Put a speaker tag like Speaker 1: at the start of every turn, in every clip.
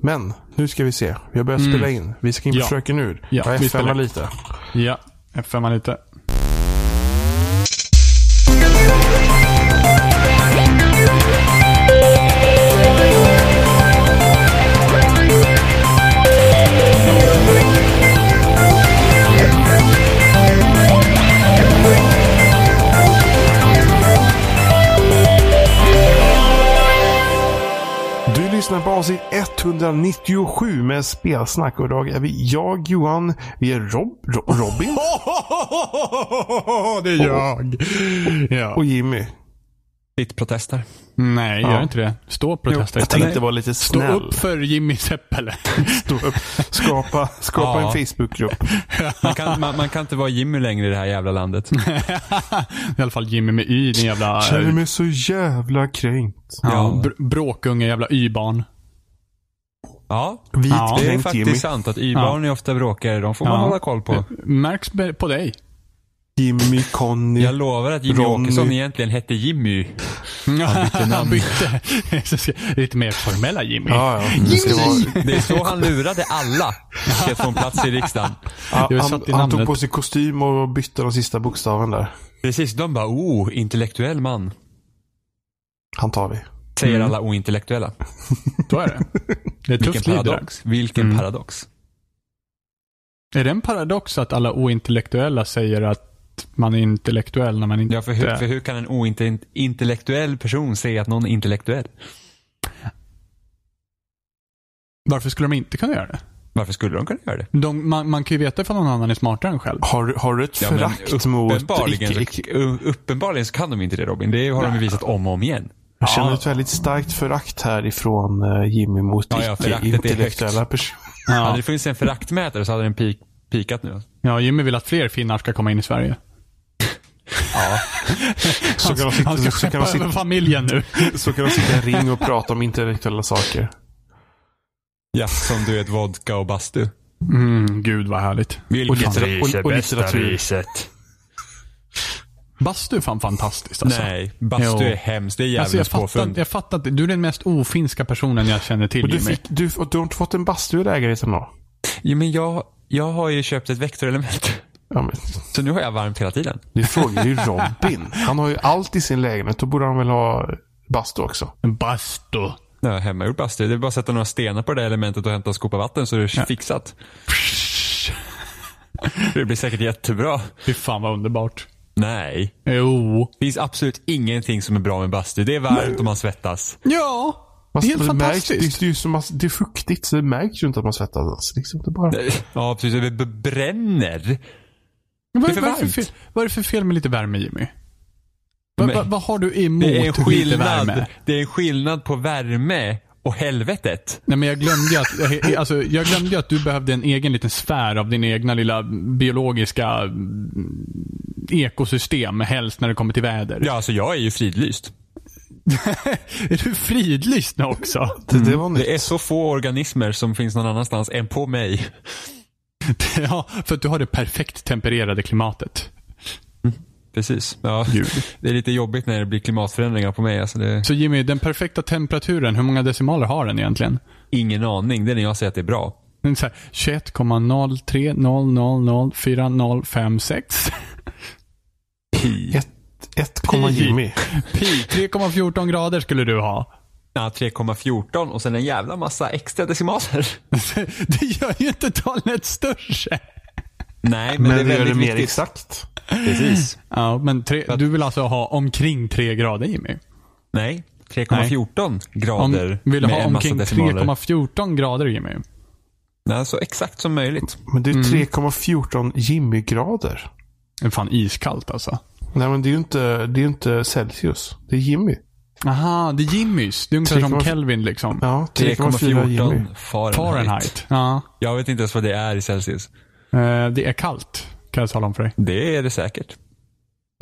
Speaker 1: Men, nu ska vi se. Vi har börjat
Speaker 2: Mm.
Speaker 1: spela in. Vi ska in på
Speaker 2: Ja.
Speaker 1: Fröken Ur.
Speaker 2: Ja,
Speaker 1: Jag
Speaker 2: in.
Speaker 1: lite.
Speaker 2: Ja, F5 lite.
Speaker 1: Lyssnar på avsnitt 197 med spelsnack och idag är vi jag, Johan, vi är Rob, Ro, Robin
Speaker 2: det är jag. Ja.
Speaker 1: och Jimmy.
Speaker 3: Ditt protester.
Speaker 2: Nej,
Speaker 1: Ja.
Speaker 2: gör inte det. Stå och protesta
Speaker 1: Jag tänkte vara lite
Speaker 2: Stå
Speaker 1: snäll.
Speaker 2: upp för Jimmy Seppele.
Speaker 1: Stå upp. Skapa, skapa
Speaker 3: Ja.
Speaker 1: en Facebookgrupp.
Speaker 3: Man kan, man, man kan inte vara Jimmy längre i det här jävla landet.
Speaker 2: I alla fall Jimmy med Y, din jävla...
Speaker 1: Känner mig så jävla kränkt.
Speaker 2: ja,
Speaker 3: Ja.
Speaker 2: br- bråkunge jävla Y-barn.
Speaker 3: Ja,
Speaker 2: Ja.
Speaker 1: Vit
Speaker 3: det är faktiskt
Speaker 1: Jimmy.
Speaker 3: sant att Y-barn är ofta bråkare. De får man
Speaker 2: Ja.
Speaker 3: hålla koll på.
Speaker 2: Märks på dig.
Speaker 1: Jimmy, Conny.
Speaker 3: Jag lovar att Jimmy
Speaker 1: Ronny.
Speaker 3: Åkesson egentligen hette Jimmy.
Speaker 2: Han
Speaker 3: namn.
Speaker 2: bytte. Lite mer formella Jimmy.
Speaker 1: Ja, ja. Det ska vara,
Speaker 3: Det är så han lurade alla en plats i riksdagen.
Speaker 1: ja,
Speaker 2: är
Speaker 1: han,
Speaker 2: satt i
Speaker 1: han tog
Speaker 2: namnet.
Speaker 1: på sig kostym och bytte de sista bokstaven där.
Speaker 3: Precis, de bara oh, intellektuell man.
Speaker 1: Han tar vi.
Speaker 3: Säger
Speaker 2: Mm.
Speaker 3: alla ointellektuella.
Speaker 2: Så är det. Det är ett
Speaker 3: Vilken
Speaker 2: tufft liv det där.
Speaker 3: paradox. Vilken
Speaker 2: Mm.
Speaker 3: paradox.
Speaker 2: Är det en paradox att alla ointellektuella säger att man är intellektuell när man inte
Speaker 3: Ja, för hur, för hur kan en ointellektuell person säga att någon är intellektuell?
Speaker 2: Varför skulle de inte kunna göra det?
Speaker 3: Varför skulle de kunna göra det?
Speaker 2: De, man, man kan ju veta ifall någon annan är smartare än själv.
Speaker 1: Har, du- har du ett
Speaker 3: Ja,
Speaker 1: förakt mot
Speaker 3: uppenbarligen,
Speaker 1: icke,
Speaker 3: uppenbarligen så kan de inte det Robin. Det har de ju visat om och om igen.
Speaker 1: Jag känner
Speaker 2: Ja.
Speaker 1: ett väldigt starkt förakt härifrån uh, Jimmy mot
Speaker 3: Ja, ja,
Speaker 1: icke-intellektuella personer.
Speaker 3: Hade
Speaker 2: Ja.
Speaker 3: det funnits en föraktmätare så hade den peak, pikat nu.
Speaker 2: ja, Jimmy vill att fler finnar ska komma in i Sverige.
Speaker 3: Ja.
Speaker 1: Så kan de sitta,
Speaker 2: Han ska
Speaker 1: så kan de sitta,
Speaker 2: över familjen nu.
Speaker 1: så kan de sitta i en ring och prata om intellektuella saker.
Speaker 3: ja, som du vet vodka och bastu.
Speaker 2: Mm, gud vad härligt.
Speaker 1: Och, littera, och, och litteratur.
Speaker 3: riset?
Speaker 2: Bastu är fan fantastiskt alltså.
Speaker 3: Nej, bastu
Speaker 2: Jo.
Speaker 3: är hemskt. Det är
Speaker 2: Alltså
Speaker 3: djävulens
Speaker 2: fattar,
Speaker 3: påfund.
Speaker 2: jag fattar inte. Du är den mest ofinska personen jag känner till
Speaker 1: Och du, fick, du, och du har inte fått en bastu i lägenheten då?
Speaker 3: Jo, men jag, jag har ju köpt ett vektorelement.
Speaker 1: Ja, men,
Speaker 3: Så nu har jag varmt hela tiden.
Speaker 1: du frågar ju Robin. Han har ju allt i sin lägenhet. Då borde han väl ha bastu också.
Speaker 2: En bastu.
Speaker 3: Jag har hemmagjort bastu. Det är bara att sätta några stenar på det där elementet och hämta en skopa vatten så är det fixat. Det blir säkert jättebra.
Speaker 2: Fy fan vad underbart.
Speaker 3: Nej.
Speaker 2: Jo.
Speaker 3: Det finns absolut ingenting som är bra med bastu. Det är varmt och man svettas.
Speaker 2: Ja. Det är helt
Speaker 1: det, märks,
Speaker 2: fantastiskt.
Speaker 1: det, är ju som, att- det är fuktigt så det märks ju inte att man svettas. Alltså, liksom, det bara...
Speaker 3: Ja, precis. Det bränner.
Speaker 2: Vad,
Speaker 3: det är för
Speaker 2: vad, är det för
Speaker 3: varmt.
Speaker 2: fel, vad är det för fel med lite värme Jimmy? Va,
Speaker 3: Men-
Speaker 2: va, vad har du emot
Speaker 3: Det är en
Speaker 2: lite
Speaker 3: skillnad.
Speaker 2: värme?
Speaker 3: Det är en skillnad på värme och helvetet.
Speaker 2: Nej men jag glömde ju att, alltså, jag glömde att du behövde en egen liten sfär av din egna lilla biologiska mm, ekosystem, helst när det kommer till väder.
Speaker 3: Ja, alltså jag är ju fridlyst.
Speaker 2: är du fridlyst nu också?
Speaker 1: Det, det var nytt.
Speaker 3: Det är så få organismer som finns någon annanstans än på mig.
Speaker 2: ja, för att du har det perfekt tempererade klimatet.
Speaker 3: Precis. Ja, det är lite jobbigt när det blir klimatförändringar på mig. Alltså det
Speaker 2: Så Jimmy, den perfekta temperaturen, hur många decimaler har den egentligen?
Speaker 3: ingen aning. Det är när jag säger att det är bra.
Speaker 2: Den är så här 21,03004056.
Speaker 1: Ett, ett komma Jimmy.
Speaker 2: Pi, 3,14 grader skulle du ha.
Speaker 3: Ja, 3,14 och sen en jävla massa extra decimaler.
Speaker 2: Det gör ju inte talet större.
Speaker 3: Nej, men,
Speaker 1: Men
Speaker 3: det
Speaker 1: det
Speaker 3: är
Speaker 1: gör det
Speaker 3: väldigt
Speaker 1: mer
Speaker 3: viktigt.
Speaker 1: exakt.
Speaker 3: Precis.
Speaker 2: Ja, men tre, du vill alltså ha omkring 3 grader Jimmy?
Speaker 3: Nej, 3,14
Speaker 2: Om,
Speaker 3: grader
Speaker 2: vill du ha omkring
Speaker 3: decimaler.
Speaker 2: 3,14 grader Jimmy?
Speaker 3: Nej, så exakt som möjligt.
Speaker 1: Men det är
Speaker 2: Mm.
Speaker 1: 3,14 Jimmy-grader.
Speaker 2: Det är fan iskallt alltså.
Speaker 1: Nej, men det är ju inte, det är inte Celsius. Det är Jimmy.
Speaker 2: Aha, det är Jimmys. Det är ungefär som
Speaker 1: 3,4
Speaker 2: Kelvin liksom.
Speaker 1: Ja, 3,4 Jimmy.
Speaker 3: 3,14 Fahrenheit.
Speaker 2: Fahrenheit. Ja.
Speaker 3: Jag vet inte ens vad det är i Celsius.
Speaker 2: Eh, Det är kallt, kan jag tala om för dig.
Speaker 3: Det är det säkert.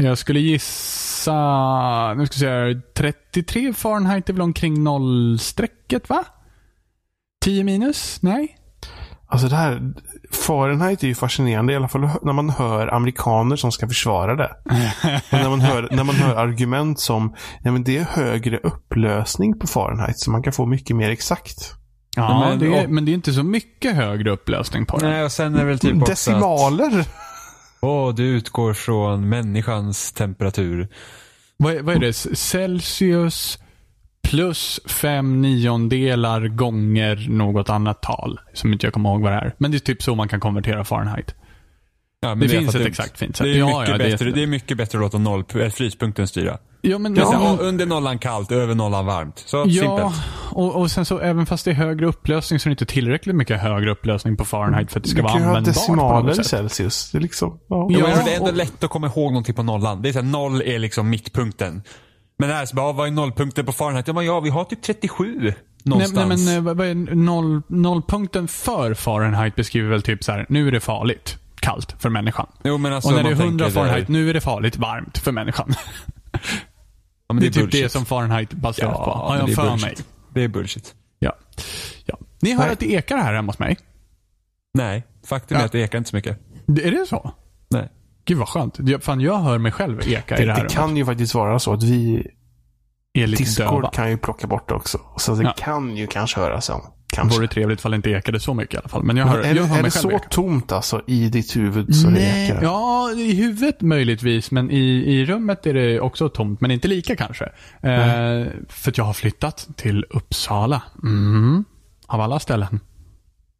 Speaker 2: Jag skulle gissa, nu ska jag säga 33 Fahrenheit är väl omkring nollstrecket va? 10 minus? Nej?
Speaker 1: Alltså det här, Fahrenheit är ju fascinerande, i alla fall när man hör amerikaner som ska försvara det. Och när man hör, när man hör argument som, ja men det är högre upplösning på Fahrenheit, så man kan få mycket mer exakt.
Speaker 2: Ja,
Speaker 3: men-
Speaker 2: det är, men det är inte så mycket högre upplösning på den.
Speaker 3: Nej, och sen är det väl typ
Speaker 1: Decimaler.
Speaker 3: åh, du utgår från människans temperatur.
Speaker 2: Vad, är- vad är det? Celsius plus fem niondelar gånger något annat tal. Som inte jag kommer ihåg vad det är. Men det är typ så man kan konvertera Fahrenheit.
Speaker 3: Ja, men
Speaker 2: Det
Speaker 3: är
Speaker 2: finns ett exakt fint sätt.
Speaker 3: Det är,
Speaker 2: Ja,
Speaker 3: mycket
Speaker 2: ja, det
Speaker 3: bättre, det är mycket bättre att låta noll, fryspunkten styra.
Speaker 2: Ja, men,
Speaker 3: Det är så
Speaker 2: ja,
Speaker 3: här, under nollan kallt, över nollan varmt. Så
Speaker 2: ja
Speaker 3: simpelt.
Speaker 2: och, och sen så även fast det är högre upplösning så är det inte tillräckligt mycket högre upplösning på Fahrenheit för att det ska
Speaker 1: Du
Speaker 2: vara
Speaker 1: kan ju ha
Speaker 2: användbart
Speaker 1: decimaler i. Celsius. Det är liksom... Ja.
Speaker 2: Ja,
Speaker 3: men det är ändå
Speaker 2: och-
Speaker 3: lätt att komma ihåg någonting på nollan. Det är så här, noll är liksom mittpunkten. Men det här, så bara, vad är nollpunkten på Fahrenheit? Ja, men ja, vi har typ 37
Speaker 2: Nej,
Speaker 3: någonstans.
Speaker 2: nej, men eh, vad är noll, nollpunkten för Fahrenheit beskriver väl typ så här, nu är det farligt kallt för människan.
Speaker 3: jo, men alltså,
Speaker 2: och när det är
Speaker 3: man
Speaker 2: 100
Speaker 3: tänker där-
Speaker 2: Fahrenheit, nu är det farligt varmt för människan.
Speaker 3: Ja, men
Speaker 2: det är typ
Speaker 3: bullshit.
Speaker 2: det som Fahrenheit baseras på.
Speaker 3: Ja,
Speaker 2: Har
Speaker 3: men
Speaker 2: jag
Speaker 3: det är
Speaker 2: för mig.
Speaker 3: Det är bullshit.
Speaker 2: Ja. ja. Ni hör
Speaker 1: Nej.
Speaker 2: att det ekar här hemma hos mig.
Speaker 3: Nej, faktum
Speaker 2: Ja.
Speaker 3: är att det ekar inte så mycket.
Speaker 2: Det- Är det så?
Speaker 3: Nej.
Speaker 2: Gud vad skönt. Jag- Fan, jag hör mig själv eka i
Speaker 1: Det,
Speaker 2: det här
Speaker 1: det kan ju faktiskt vara så att vi,
Speaker 2: är lite
Speaker 1: Discord
Speaker 2: döva.
Speaker 1: kan ju plocka bort det också. Så det
Speaker 2: Ja.
Speaker 1: kan ju kanske höras.
Speaker 2: Det
Speaker 1: Kanske.
Speaker 2: vore trevligt ifall det inte ekade så mycket i alla fall. Men jag hör,
Speaker 1: är
Speaker 2: jag
Speaker 1: det,
Speaker 2: hör
Speaker 1: är
Speaker 2: mig
Speaker 1: det
Speaker 2: själv
Speaker 1: så
Speaker 2: eka.
Speaker 1: tomt alltså i ditt huvud så det
Speaker 2: Nej,
Speaker 1: ekar?
Speaker 2: ja, i huvudet möjligtvis, men i, i rummet är det också tomt, men inte lika kanske. Eh, för att jag har flyttat till Uppsala. Mm. Av alla ställen.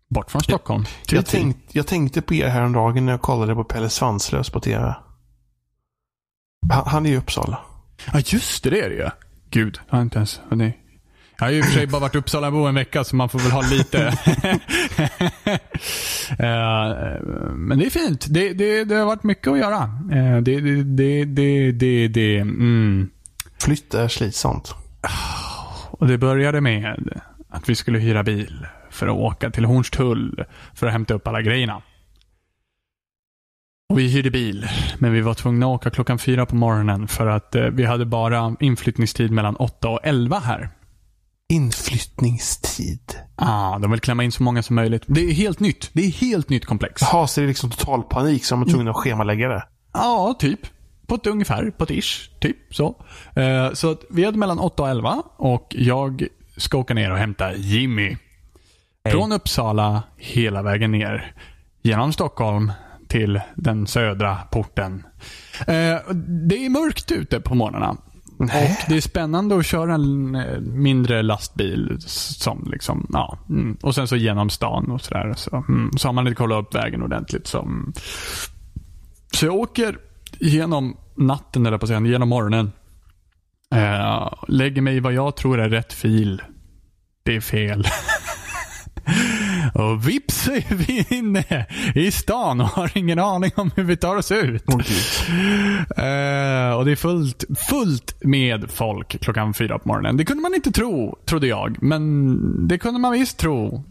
Speaker 2: Bort från Stockholm. Till
Speaker 1: Jag, tänkt, jag tänkte på er häromdagen när jag kollade på Pelle Svanslös på tv. Han, han är i Uppsala.
Speaker 2: Ja, just det, det är det ju. Gud, jag har inte ens hunnit. Jag har ju i och för sig bara varit Uppsalabo en vecka, så man får väl ha lite... Eh, men det är fint. Det, det, det har varit mycket att göra. Eh, det, det, det, det, det, det mm.
Speaker 1: Flytt är slitsamt.
Speaker 2: Och det började med att vi skulle hyra bil för att åka till Hornstull för att hämta upp alla grejerna. Och vi hyrde bil, men vi var tvungna att åka klockan fyra på morgonen för att eh, vi hade bara inflyttningstid mellan 8 och 11 här.
Speaker 1: Inflyttningstid.
Speaker 2: Ah, de vill klämma in så många som möjligt. Det är helt nytt. Det är helt nytt komplex.
Speaker 1: Jaha, så det är liksom total panik de är tvungna att schemalägga det.
Speaker 2: Ja, typ. På ett ungefär, på ett ish. Typ så. Eh, så att vi hade mellan 8 och 11 och jag ska åka ner och hämta Jimmy. Från Uppsala hela vägen ner. Genom Stockholm till den södra porten. Eh, det är mörkt ute på morgnarna. Och det är spännande att köra en eh, mindre lastbil som liksom, ja. Mm. Och sen så genom stan och sådär. Så, mm. så har man inte kollat upp vägen ordentligt. Så, mm. Så jag åker genom natten, eller på säga, genom morgonen. Eh, lägger mig i vad jag tror är rätt fil. Det är fel. och vips är vi inne i stan och har ingen aning om hur vi tar oss ut.
Speaker 1: Gud.
Speaker 2: Eh, och det är fullt, fullt med folk klockan fyra på morgonen. Det kunde man inte tro, trodde jag. Men det kunde man visst tro.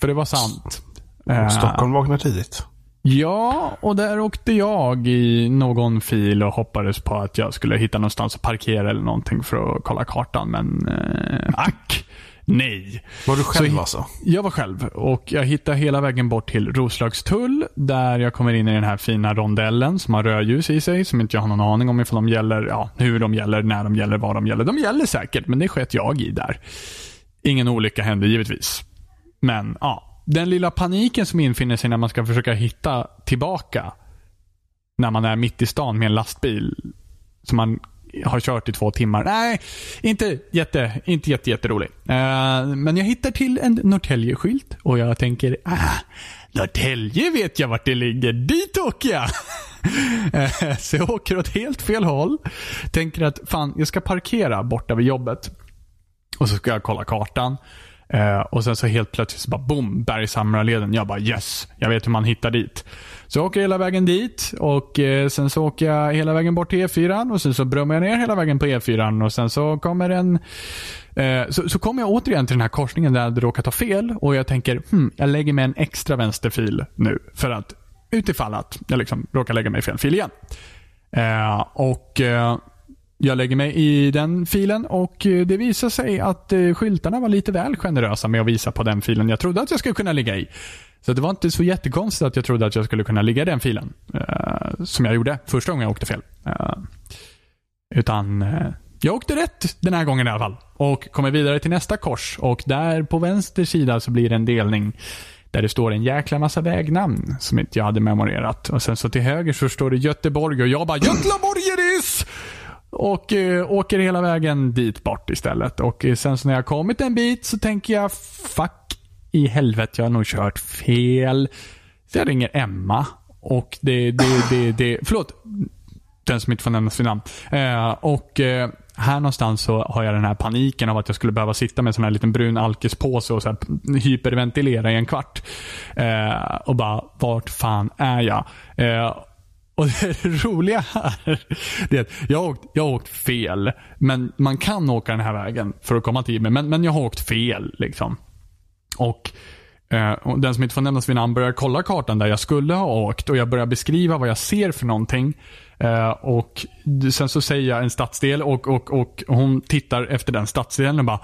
Speaker 2: För det var sant. Eh,
Speaker 1: Stockholm vaknar tidigt.
Speaker 2: Ja, och där åkte jag i någon fil och hoppades på att jag skulle hitta någonstans att parkera eller någonting för att kolla kartan. Men eh, ack, nej.
Speaker 1: Var du själv
Speaker 2: Så-
Speaker 1: alltså?
Speaker 2: Jag var själv och jag hittade hela vägen bort till Roslagstull där jag kommer in i den här fina rondellen som har rödljus i sig som inte jag har någon aning om ifall de gäller, ja, hur de gäller, när de gäller, vad de gäller. De gäller säkert, men det sket jag i där. Ingen olycka hände givetvis. Men ja, den lilla paniken som infinner sig när man ska försöka hitta tillbaka när man är mitt i stan med en lastbil som man har kört i två timmar. Nej, inte jätte, inte jätte, jätterolig. Eh, men jag hittar till en Norrtälje-skylt och jag tänker, ah, Norrtälje vet jag vart det ligger. Dit åker jag. Eh, så jag åker åt helt fel håll. Tänker att fan, jag ska parkera borta vid jobbet. Och så ska jag kolla kartan. Eh, och sen så helt plötsligt så bara boom, Bergshamraleden. Jag bara yes, jag vet hur man hittar dit. Så jag åker hela vägen dit och eh, sen så åker jag hela vägen bort till E4 och sen så brummar jag ner hela vägen på E4 och sen så kommer en eh, så, så kommer jag återigen till den här korsningen där jag råkat ha fel och jag tänker, hmm, jag lägger mig en extra vänsterfil nu för att utifall att jag liksom råkar lägga mig i fel fil igen. Eh, och eh, jag lägger mig i den filen och eh, det visar sig att eh, skyltarna var lite väl generösa med att visa på den filen jag trodde att jag skulle kunna ligga i. Så det var inte så jättekonstigt att jag trodde att jag skulle kunna ligga i den filen. eh, som jag gjorde första gången jag åkte fel. Eh, utan eh, jag åkte rätt den här gången i alla fall. Och kommer vidare till nästa kors. Och där på vänster sida så blir det en delning. Där det står en jäkla massa vägnamn som inte jag hade memorerat. Och sen så till höger så står det Göteborg och jag bara Götlaborgeris! Och eh, åker hela vägen dit bort istället. Och eh, sen så när jag kommit en bit så tänker jag fuck i helvete, jag har nog kört fel. Så jag ringer Emma. Och det, det, det, det, förlåt. Den som inte får nämna sitt namn. Eh, och eh, här någonstans så har jag den här paniken av att jag skulle behöva sitta med en sån här liten brun alkispåse och så här hyperventilera i en kvart. Eh, och bara, vart fan är jag? Eh, och det roliga här, det är att jag har, åkt, jag har åkt fel. Men man kan åka den här vägen för att komma till Jimmy. Men, men jag har åkt fel liksom. Och, eh, den som inte får nämnas vid namn börjar kolla kartan där jag skulle ha åkt och jag börjar beskriva vad jag ser för någonting. Eh, och Sen så säger jag en stadsdel och, och, och hon tittar efter den stadsdelen och bara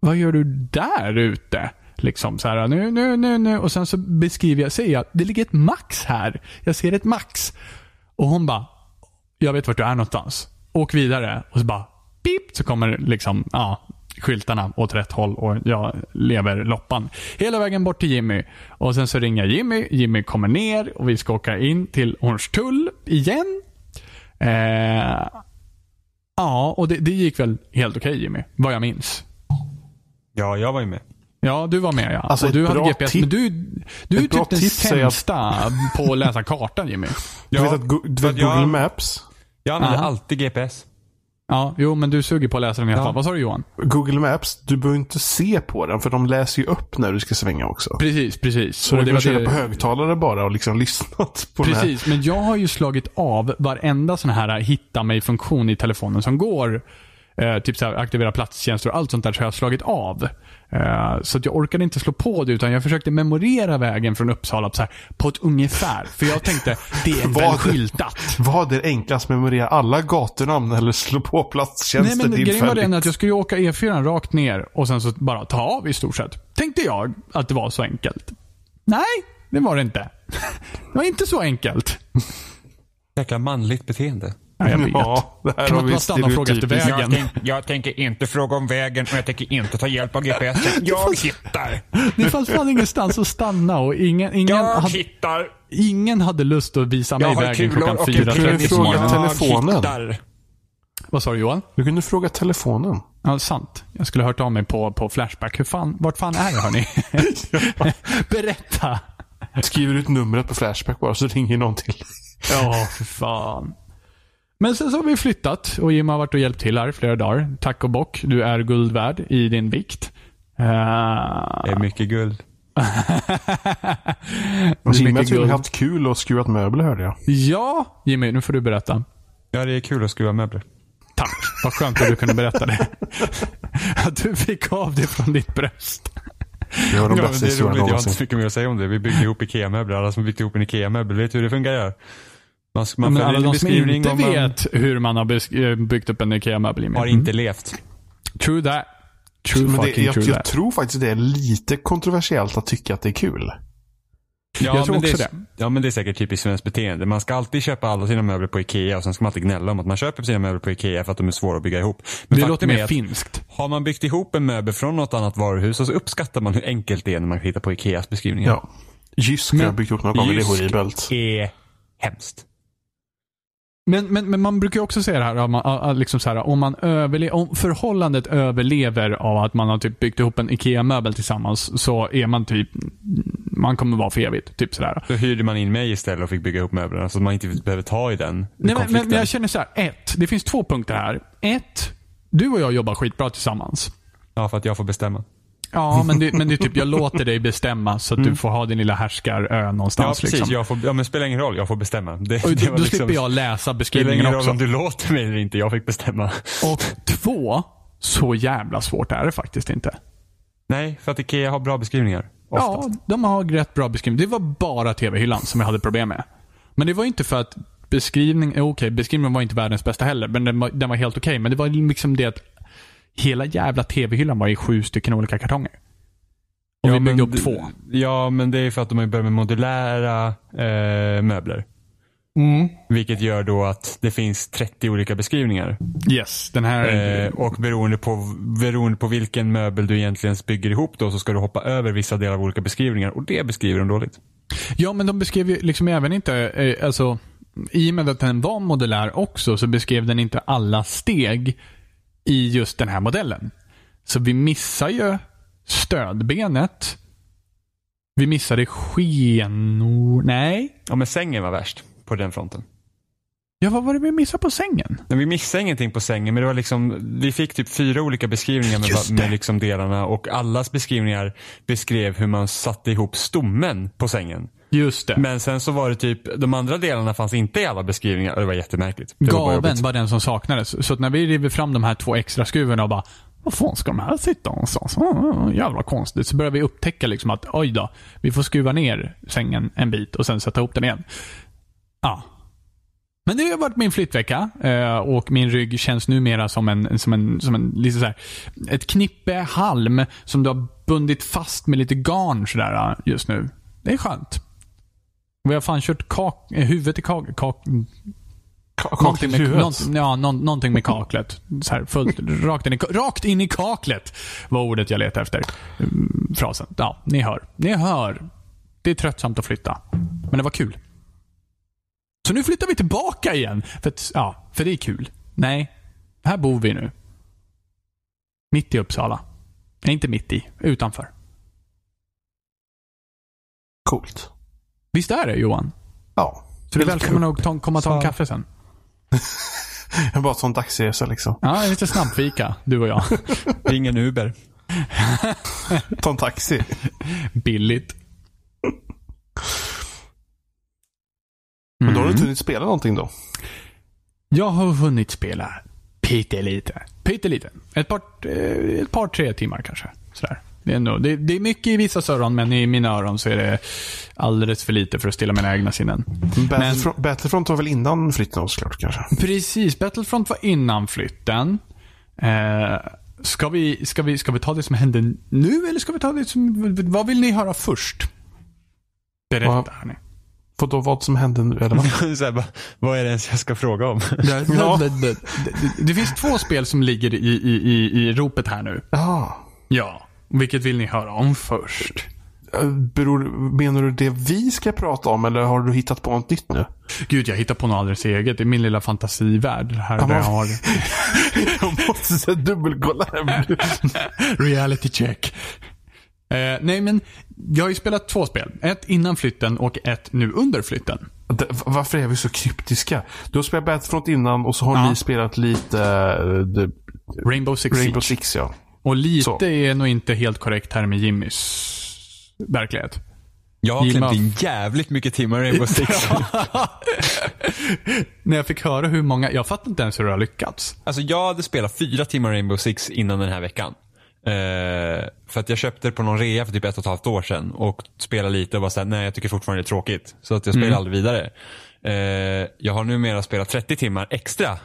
Speaker 2: Vad gör du där ute? Liksom så här, nu, nu, nu, nu. Och sen så beskriver jag, säger jag, det ligger ett max här. Jag ser ett max. Och hon bara, jag vet vart du är någonstans. Åk vidare. Och så bara, pip, så kommer liksom, ja, skyltarna åt rätt håll och jag lever loppan. Hela vägen bort till Jimmy. Och sen så ringer jag Jimmy. Jimmy kommer ner och vi ska åka in till Hornstull igen. Eh, ja, och det, det gick väl helt okej okay, Jimmy, vad jag minns.
Speaker 3: Ja, jag var ju med.
Speaker 2: Ja, du var med ja.
Speaker 1: Alltså,
Speaker 2: och du hade GPS. Men du, du är typ den sämsta på att läsa kartan Jimmy.
Speaker 1: Du vet att, du vet Google Maps?
Speaker 3: Jag använder alltid GPS.
Speaker 2: Ja, jo men du suger på att läsa dem i alla fall. Vad sa du Johan?
Speaker 1: Google Maps, du behöver inte se på den för de läser ju upp när du ska svänga också.
Speaker 2: Precis, precis.
Speaker 1: Så och du kan köra det... på högtalare bara och liksom lyssnat på
Speaker 2: Precis, men jag har ju slagit av varenda sån här hitta mig-funktion i telefonen som går. Eh, typ så här, aktivera platstjänster och allt sånt där så har jag slagit av. Uh, så att jag orkade inte slå på det utan jag försökte memorera vägen från Uppsala på, så här, på ett ungefär. För jag tänkte, det är väl skyltat.
Speaker 1: Vad är enklast? Memorera alla gatunamn eller slå på platstjänster
Speaker 2: Nej men grejen var den att jag skulle åka E4 rakt ner och sen så bara ta av i stort sett. Tänkte jag att det var så enkelt. Nej, det var det inte. Det var inte så enkelt.
Speaker 3: Jäkla manligt beteende.
Speaker 2: Ja, jag vet. Ja, det här kan man inte bara stanna och fråga efter vägen?
Speaker 3: Jag, tänk, jag, tänker inte fråga om vägen och jag tänker inte ta hjälp av GPS. Jag hittar.
Speaker 2: Det fanns fan ingenstans att stanna och ingen, ingen
Speaker 3: jag
Speaker 2: hade,
Speaker 3: hittar.
Speaker 2: Ingen hade lust att visa mig vägen klockan fyra.
Speaker 1: Du kunde fråga telefonen.
Speaker 2: Vad sa du Johan?
Speaker 1: Du kunde fråga telefonen.
Speaker 2: Ja, sant. Jag skulle ha hört av mig på, på Flashback. Hur fan, vart fan är jag hörni? Berätta.
Speaker 1: Skriver ut numret på Flashback bara så ringer någon till.
Speaker 2: Ja, för fan. Men sen så har vi flyttat och Jim har varit och hjälpt till här flera dagar. Tack och bock. Du är guld värd i din vikt. Uh...
Speaker 3: Det är mycket guld.
Speaker 1: Jimmy har tydligen haft kul och skruvat möbler hörde jag.
Speaker 2: Ja, Jimmy, nu får du berätta.
Speaker 3: Ja, det är kul att skruva möbler.
Speaker 2: Tack. Vad skönt att du kunde berätta det. att du fick av det från ditt bröst.
Speaker 1: Det var de ja, bästa
Speaker 3: historierna Jag har inte så mycket mer att säga om det. Vi byggde ihop IKEA-möbler. Alla som byggt ihop en IKEA-möbel vet hur det fungerar.
Speaker 2: Man, man men alla de som inte vet hur man har eh, byggt upp en IKEA-möbel.
Speaker 3: Har inte levt.
Speaker 2: True that. True men
Speaker 1: fucking
Speaker 2: det,
Speaker 1: jag,
Speaker 2: true
Speaker 1: jag tror faktiskt det är lite kontroversiellt att tycka att det är kul.
Speaker 2: Ja, jag tror också det, är,
Speaker 3: det. Ja, men det är säkert typiskt svenskt beteende. Man ska alltid köpa alla sina möbler på Ikea och sen ska man alltid gnälla om att man köper sina möbler på Ikea för att de är svåra att bygga ihop.
Speaker 2: Men det låter mer finskt.
Speaker 3: Har man byggt ihop en möbel från något annat varuhus så uppskattar man hur enkelt det är när man hittar på Ikeas beskrivningar.
Speaker 1: Ja. Jysk har jag byggt ihop några gånger. Det är horribelt.
Speaker 3: är hemskt.
Speaker 2: Men, men, men man brukar också säga det här, man, liksom så här om, man överle om förhållandet överlever av att man har typ byggt ihop en IKEA-möbel tillsammans så är man typ, man kommer vara för evigt. Typ sådär.
Speaker 3: Så hyrde man in mig istället och fick bygga ihop möblerna så att man inte behöver ta i den
Speaker 2: Nej. Men, men jag känner så här, ett, det finns två punkter här. Ett, du och jag jobbar skitbra tillsammans.
Speaker 3: Ja, för att jag får bestämma.
Speaker 2: Ja, men det, men det är typ, jag låter dig bestämma så att mm. du får ha din lilla härskarö någonstans.
Speaker 3: Ja, precis.
Speaker 2: Liksom.
Speaker 3: Jag får, ja, men spelar ingen roll. Jag får bestämma. Det,
Speaker 2: och, det då liksom, slipper jag läsa beskrivningen också. Det spelar
Speaker 3: ingen roll om du låter mig eller inte. Jag fick bestämma.
Speaker 2: Och två, så jävla svårt är det faktiskt inte.
Speaker 3: Nej, för att Ikea har bra beskrivningar.
Speaker 2: Oftast. Ja, de har rätt bra beskrivningar. Det var bara tv-hyllan som jag hade problem med. Men det var inte för att beskrivning, okej, okay, beskrivningen var inte världens bästa heller, men den var, den var helt okej. Okay. Men det var liksom det att hela jävla tv-hyllan var i sju stycken olika kartonger. Och ja, vi byggde upp två.
Speaker 3: Ja, men det är för att de har börjat med modulära eh, möbler.
Speaker 1: Mm.
Speaker 3: Vilket gör då att det finns 30 olika beskrivningar.
Speaker 2: Yes, den här...
Speaker 3: Eh, och beroende på, beroende på vilken möbel du egentligen bygger ihop då så ska du hoppa över vissa delar av olika beskrivningar och det beskriver de dåligt.
Speaker 2: Ja, men de beskrev ju liksom även inte, eh, alltså, i och med att den var modulär också, så beskrev den inte alla steg i just den här modellen. Så vi missar ju stödbenet. Vi missade skenor... Nej.
Speaker 3: Ja men sängen var värst på den fronten.
Speaker 2: Ja, vad var det vi missade på sängen?
Speaker 3: Men vi missade ingenting på sängen men det var liksom, vi fick typ fyra olika beskrivningar med, med liksom delarna och allas beskrivningar beskrev hur man satte ihop stommen på sängen.
Speaker 2: Just det.
Speaker 3: Men sen så var det typ, de andra delarna fanns inte i alla beskrivningar och det var jättemärkligt. Det var
Speaker 2: Gaven
Speaker 3: jobbigt.
Speaker 2: var den som saknades. Så när vi river fram de här två extra skruvarna och bara vad fan ska de här sitta någonstans? Oh, jävla konstigt. Så börjar vi upptäcka liksom att oj då, vi får skruva ner sängen en bit och sen sätta ihop den igen. Ja. Men det har varit min flyttvecka eh, och min rygg känns numera som en, som en, som en lite så här, ett knippe halm som du har bundit fast med lite garn sådär just nu. Det är skönt. Vi har fan kört kak, eh, huvudet i kak, kak,
Speaker 1: Kaklet
Speaker 2: med, någonting, ja, någon, någonting med kaklet. Så här, fullt, rakt, in i, rakt in i kaklet var ordet jag letade efter. Mm, Frasen. Ja, ni hör. Ni hör. Det är tröttsamt att flytta. Men det var kul. Så nu flyttar vi tillbaka igen. För, att, ja, för det är kul. Nej, här bor vi nu. Mitt i Uppsala. Nej, inte mitt i. Utanför.
Speaker 1: Coolt.
Speaker 2: Visst är det, Johan?
Speaker 1: Ja.
Speaker 2: Så du är välkommen att ta, komma och ta en kaffe sen.
Speaker 1: Jag bara sån dagsresa liksom.
Speaker 2: Ja, lite snabbfika, du och jag.
Speaker 3: Ring en Uber.
Speaker 1: Ta en taxi.
Speaker 2: Billigt.
Speaker 1: Men då har du
Speaker 2: Mm.
Speaker 1: inte hunnit spela någonting då?
Speaker 2: Jag har hunnit spela pyttelite. Pyttelite. Ett par, eh, ett par, tre timmar kanske. Sådär. Det är, ändå, det, det är mycket i vissa öron, men i mina öron så är det alldeles för lite för att stilla mina egna sinnen.
Speaker 1: Battlefront, Battlefront var väl innan flytten såklart kanske?
Speaker 2: Precis. Battlefront var innan flytten. Eh, ska, vi, ska, vi, ska vi ta det som hände nu, eller ska vi ta det som... Vad vill ni höra först? Berätta,
Speaker 1: Vad-
Speaker 2: hörni.
Speaker 1: För då vad som hände nu, eller vad?
Speaker 3: så här, bara, vad är det ens jag ska fråga om?
Speaker 2: Det,
Speaker 1: Ja.
Speaker 2: det, det, det, det finns två spel som ligger i, i, i, i ropet här nu.
Speaker 1: Ja.
Speaker 2: Ja. Vilket vill ni höra om först?
Speaker 1: Eh, Beror, menar du det vi ska prata om eller har du hittat på något nytt nu?
Speaker 2: Gud, jag hittar på något alldeles eget. Det är min lilla fantasivärld. Här
Speaker 1: Ja,
Speaker 2: där jag har
Speaker 1: Jag måste säga dubbelkolla här.
Speaker 2: reality check. Eh, nej, men jag har ju spelat två spel. Ett innan flytten och ett nu under flytten.
Speaker 1: Det- Varför är vi så kryptiska? Du har spelat Battlefront innan och så har
Speaker 2: Ja.
Speaker 1: ni spelat lite uh, the
Speaker 2: Rainbow Six
Speaker 1: Rainbow
Speaker 2: Siege.
Speaker 1: Six ja.
Speaker 2: Och lite
Speaker 1: Så.
Speaker 2: är nog inte helt korrekt här med Jimmys verklighet.
Speaker 3: Jag har klämt in jävligt mycket timmar i Rainbow Six.
Speaker 2: När jag fick höra hur många, jag fattar inte ens hur det har lyckats.
Speaker 3: Alltså jag hade spelat fyra timmar Rainbow Six innan den här veckan. Eh, för att jag köpte det på någon rea för typ ett och ett halvt år sedan och spelade lite och var såhär, nej jag tycker fortfarande det är tråkigt. Så att jag spelade aldrig vidare. Eh, jag har numera spelat 30 timmar extra.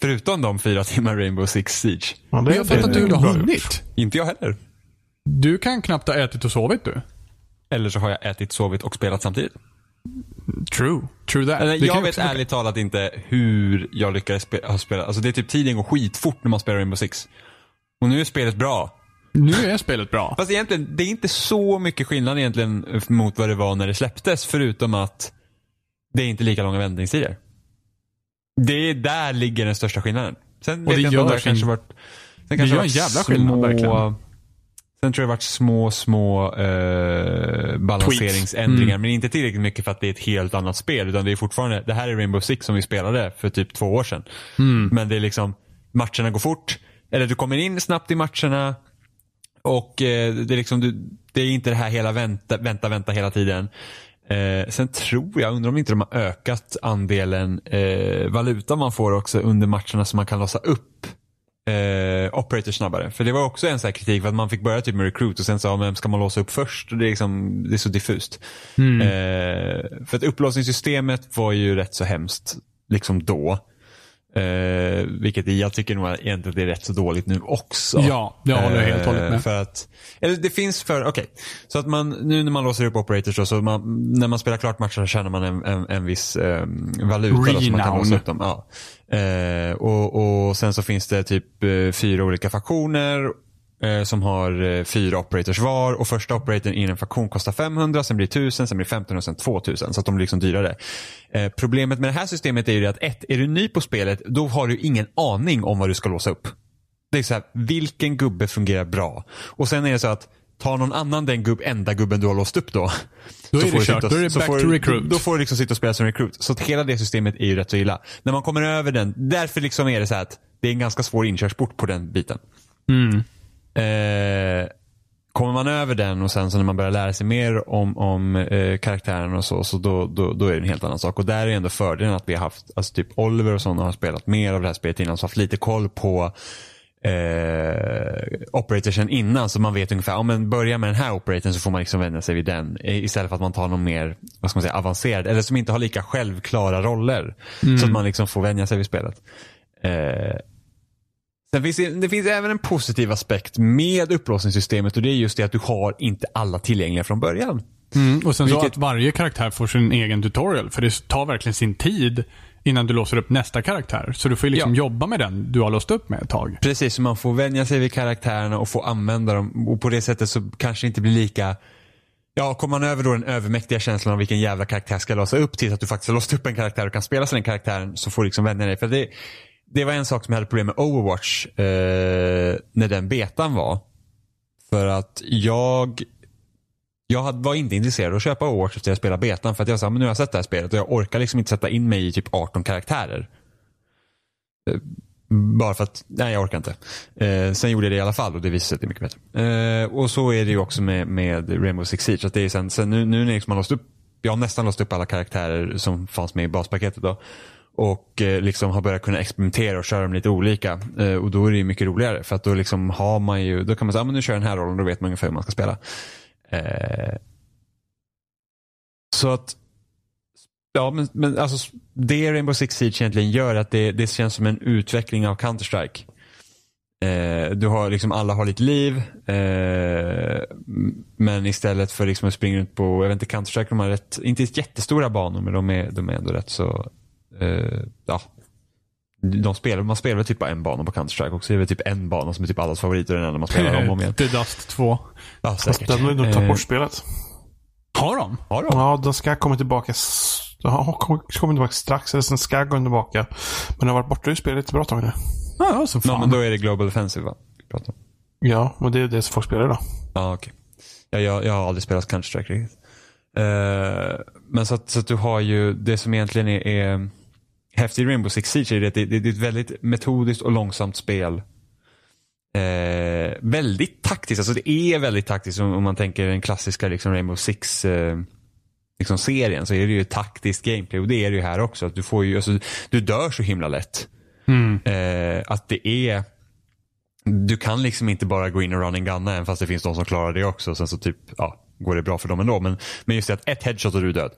Speaker 3: Förutom de fyra timmar Rainbow Six Siege.
Speaker 1: ja det,
Speaker 2: jag fattar inte hur du har hunnit.
Speaker 3: Inte jag heller.
Speaker 2: Du kan knappt ha ätit och sovit du.
Speaker 3: Eller så har jag ätit, sovit och spelat samtidigt.
Speaker 2: True. True that.
Speaker 3: Eller, jag vet ärligt talat inte hur jag lyckades spe- ha spelat. Alltså det är typ tiden går skitfort när man spelar Rainbow Six. Och nu är spelet bra.
Speaker 2: Nu är spelet bra.
Speaker 3: Fast egentligen, det är inte så mycket skillnad egentligen mot vad det var när det släpptes. Förutom att det är inte lika långa vändningstider. Det är där ligger den största skillnaden. Sen
Speaker 2: Och
Speaker 3: vet
Speaker 2: det
Speaker 3: jag inte om det kanske varit... Sen
Speaker 2: det
Speaker 3: kanske
Speaker 2: gör
Speaker 3: har
Speaker 2: en
Speaker 3: varit
Speaker 2: jävla skillnad, verkligen.
Speaker 3: Sen tror jag det varit små, små eh, balanseringsändringar.
Speaker 2: Mm.
Speaker 3: Men inte tillräckligt mycket för att det är ett helt annat spel. Utan det är fortfarande, det här är Rainbow Six som vi spelade för typ två år sedan.
Speaker 2: Mm.
Speaker 3: Men det är liksom, matcherna går fort. Eller du kommer in snabbt i matcherna. Och eh, det är liksom, du, det är inte det här hela vänta, vänta, vänta hela tiden. Eh, sen tror jag, undrar om inte de har ökat andelen eh, valuta man får också under matcherna så man kan låsa upp eh, operator snabbare. För det var också en sån här kritik för att man fick börja typ med recruit och sen sa vem ska man låsa upp först? Och det, är liksom, det är så diffust. Eh, för att upplåsningssystemet var ju rätt så hemskt liksom då. Eh, vilket jag tycker nog egentligen är rätt så dåligt nu också.
Speaker 2: Ja, det håller jag helt och hållet
Speaker 3: Eh,
Speaker 2: med.
Speaker 3: För att, eller det finns för, okej. Så att man, nu när man låser upp operators då, så man, när man spelar klart matcher så tjänar man en, en, en viss eh, valuta då, så man kan
Speaker 2: Renown.
Speaker 3: låsa upp dem. Ja. Eh, och, och sen så finns det typ eh, fyra olika faktioner eh, som har eh, fyra operators var och första operatorn i en faktion kostar 500, sen blir det 1000, sen blir det 1500 och sen 2000. Så att de blir liksom dyrare. Eh, problemet med det här systemet är ju att ett, är du ny på spelet då har du ingen aning om vad du ska låsa upp. Det är så här, vilken gubbe fungerar bra? Och sen är det så att tar någon annan den gubb, enda gubben du har låst upp då.
Speaker 2: Då är
Speaker 3: får
Speaker 2: det kört. Då är det back
Speaker 3: får
Speaker 2: to recruit.
Speaker 3: Då får du liksom sitta och spela som recruit. Så att hela det systemet är ju rätt så illa. När man kommer över den, därför liksom är det så att det är en ganska svår inkörsport på den biten.
Speaker 2: Mm.
Speaker 3: Eh, kommer man över den och sen så när man börjar lära sig mer om, om eh, karaktären och så, så då, då, då är det en helt annan sak. Och där är ändå fördelen att vi har haft, alltså typ Oliver och sådana har spelat mer av det här spelet innan, så haft lite koll på eh, operatorsen innan så man vet ungefär, om man börjar med den här operatorn så får man liksom vänja sig vid den istället för att man tar någon mer, vad ska man säga, avancerad eller som inte har lika självklara roller. Så att man liksom får vänja sig vid spelet. Eh, Sen finns det, det finns även en positiv aspekt med upplåsningssystemet och det är just det att du har inte alla tillgängliga från början.
Speaker 2: Mm. Och sen så
Speaker 3: Vilket-
Speaker 2: att varje karaktär får sin egen tutorial. För det tar verkligen sin tid innan du låser upp nästa karaktär. Så du får ju liksom
Speaker 3: Ja.
Speaker 2: jobba med den du har låst upp med ett tag.
Speaker 3: Precis, så man får vänja sig vid karaktärerna och få använda dem och på det sättet så kanske det inte blir lika Ja, kommer man över då den övermäktiga känslan av vilken jävla karaktär ska jag låsa upp till så att du faktiskt har låst upp en karaktär och kan spela som den karaktären så får du liksom vänja dig. För det, det var en sak som jag hade problem med Overwatch eh, när den betan var. För att jag jag var inte intresserad av att köpa Overwatch efter jag spelade betan för att jag sa men nu har jag sett det här spelet och jag orkar liksom inte sätta in mig i typ 18 karaktärer. Eh, bara för att, nej jag orkar inte. Eh, sen gjorde jag det i alla fall och det visade sig att det är mycket bättre. Eh, och så är det ju också med, med Rainbow Six Siege. Att det är sen, sen nu, nu när liksom man låst upp, jag har nästan låst upp alla karaktärer som fanns med i baspaketet då. Och eh, liksom har börjat kunna experimentera och köra dem lite olika. Eh, och då är det ju mycket roligare. För att då liksom har man ju, då kan man säga, ah, men nu kör jag den här rollen, då vet man ungefär hur man ska spela. Eh, så att Ja, men, men alltså det Rainbow Six Siege egentligen gör att det, det känns som en utveckling av Counter-Strike. Eh, du har liksom, alla har lite liv. Eh, men istället för liksom att springa runt på, jag vet inte, Counter-Strike de har rätt, inte jättestora banor men de är, de är ändå rätt så, eh, ja. De spelar, man spelar väl typ bara en bana på Counter-Strike också. Det är väl typ en bana som är typ allas favorit och den enda man spelar om och om igen.
Speaker 2: The Dust 2.
Speaker 3: Ja, säkert.
Speaker 1: Den har ju nog tagit
Speaker 3: Eh,
Speaker 1: bort spelet.
Speaker 2: Har de?
Speaker 3: Har de?
Speaker 1: Ja, den ska komma tillbaka. Ja, kommer kommer tillbaka strax. Eller sen ska gå tillbaka. Men den har varit borta ur spelet ett bra tag nu.
Speaker 2: Ja, ja så fan.
Speaker 3: Ja, men då är det Global Offensive va? Pratar.
Speaker 1: Ja, och det är det som folk spelar idag.
Speaker 3: Ja, okej. Ja, jag, jag har aldrig spelat Counter-Strike riktigt. Eh, men så att, så att du har ju det som egentligen är, är häftigt i Rainbow Six Siege är det det, det, det är ett väldigt metodiskt och långsamt spel. Eh, väldigt taktiskt, alltså det är väldigt taktiskt om, om man tänker den klassiska liksom Rainbow Six eh, liksom serien så är det ju taktiskt gameplay och det är det ju här också. Att du, får ju, alltså, du dör så himla lätt.
Speaker 2: Mm.
Speaker 3: Eh, att det är du kan liksom inte bara gå in och run and gunna även fast det finns de som klarar det också. Sen så typ, ja, går det bra för dem ändå. Men, men just det att ett headshot och du är död.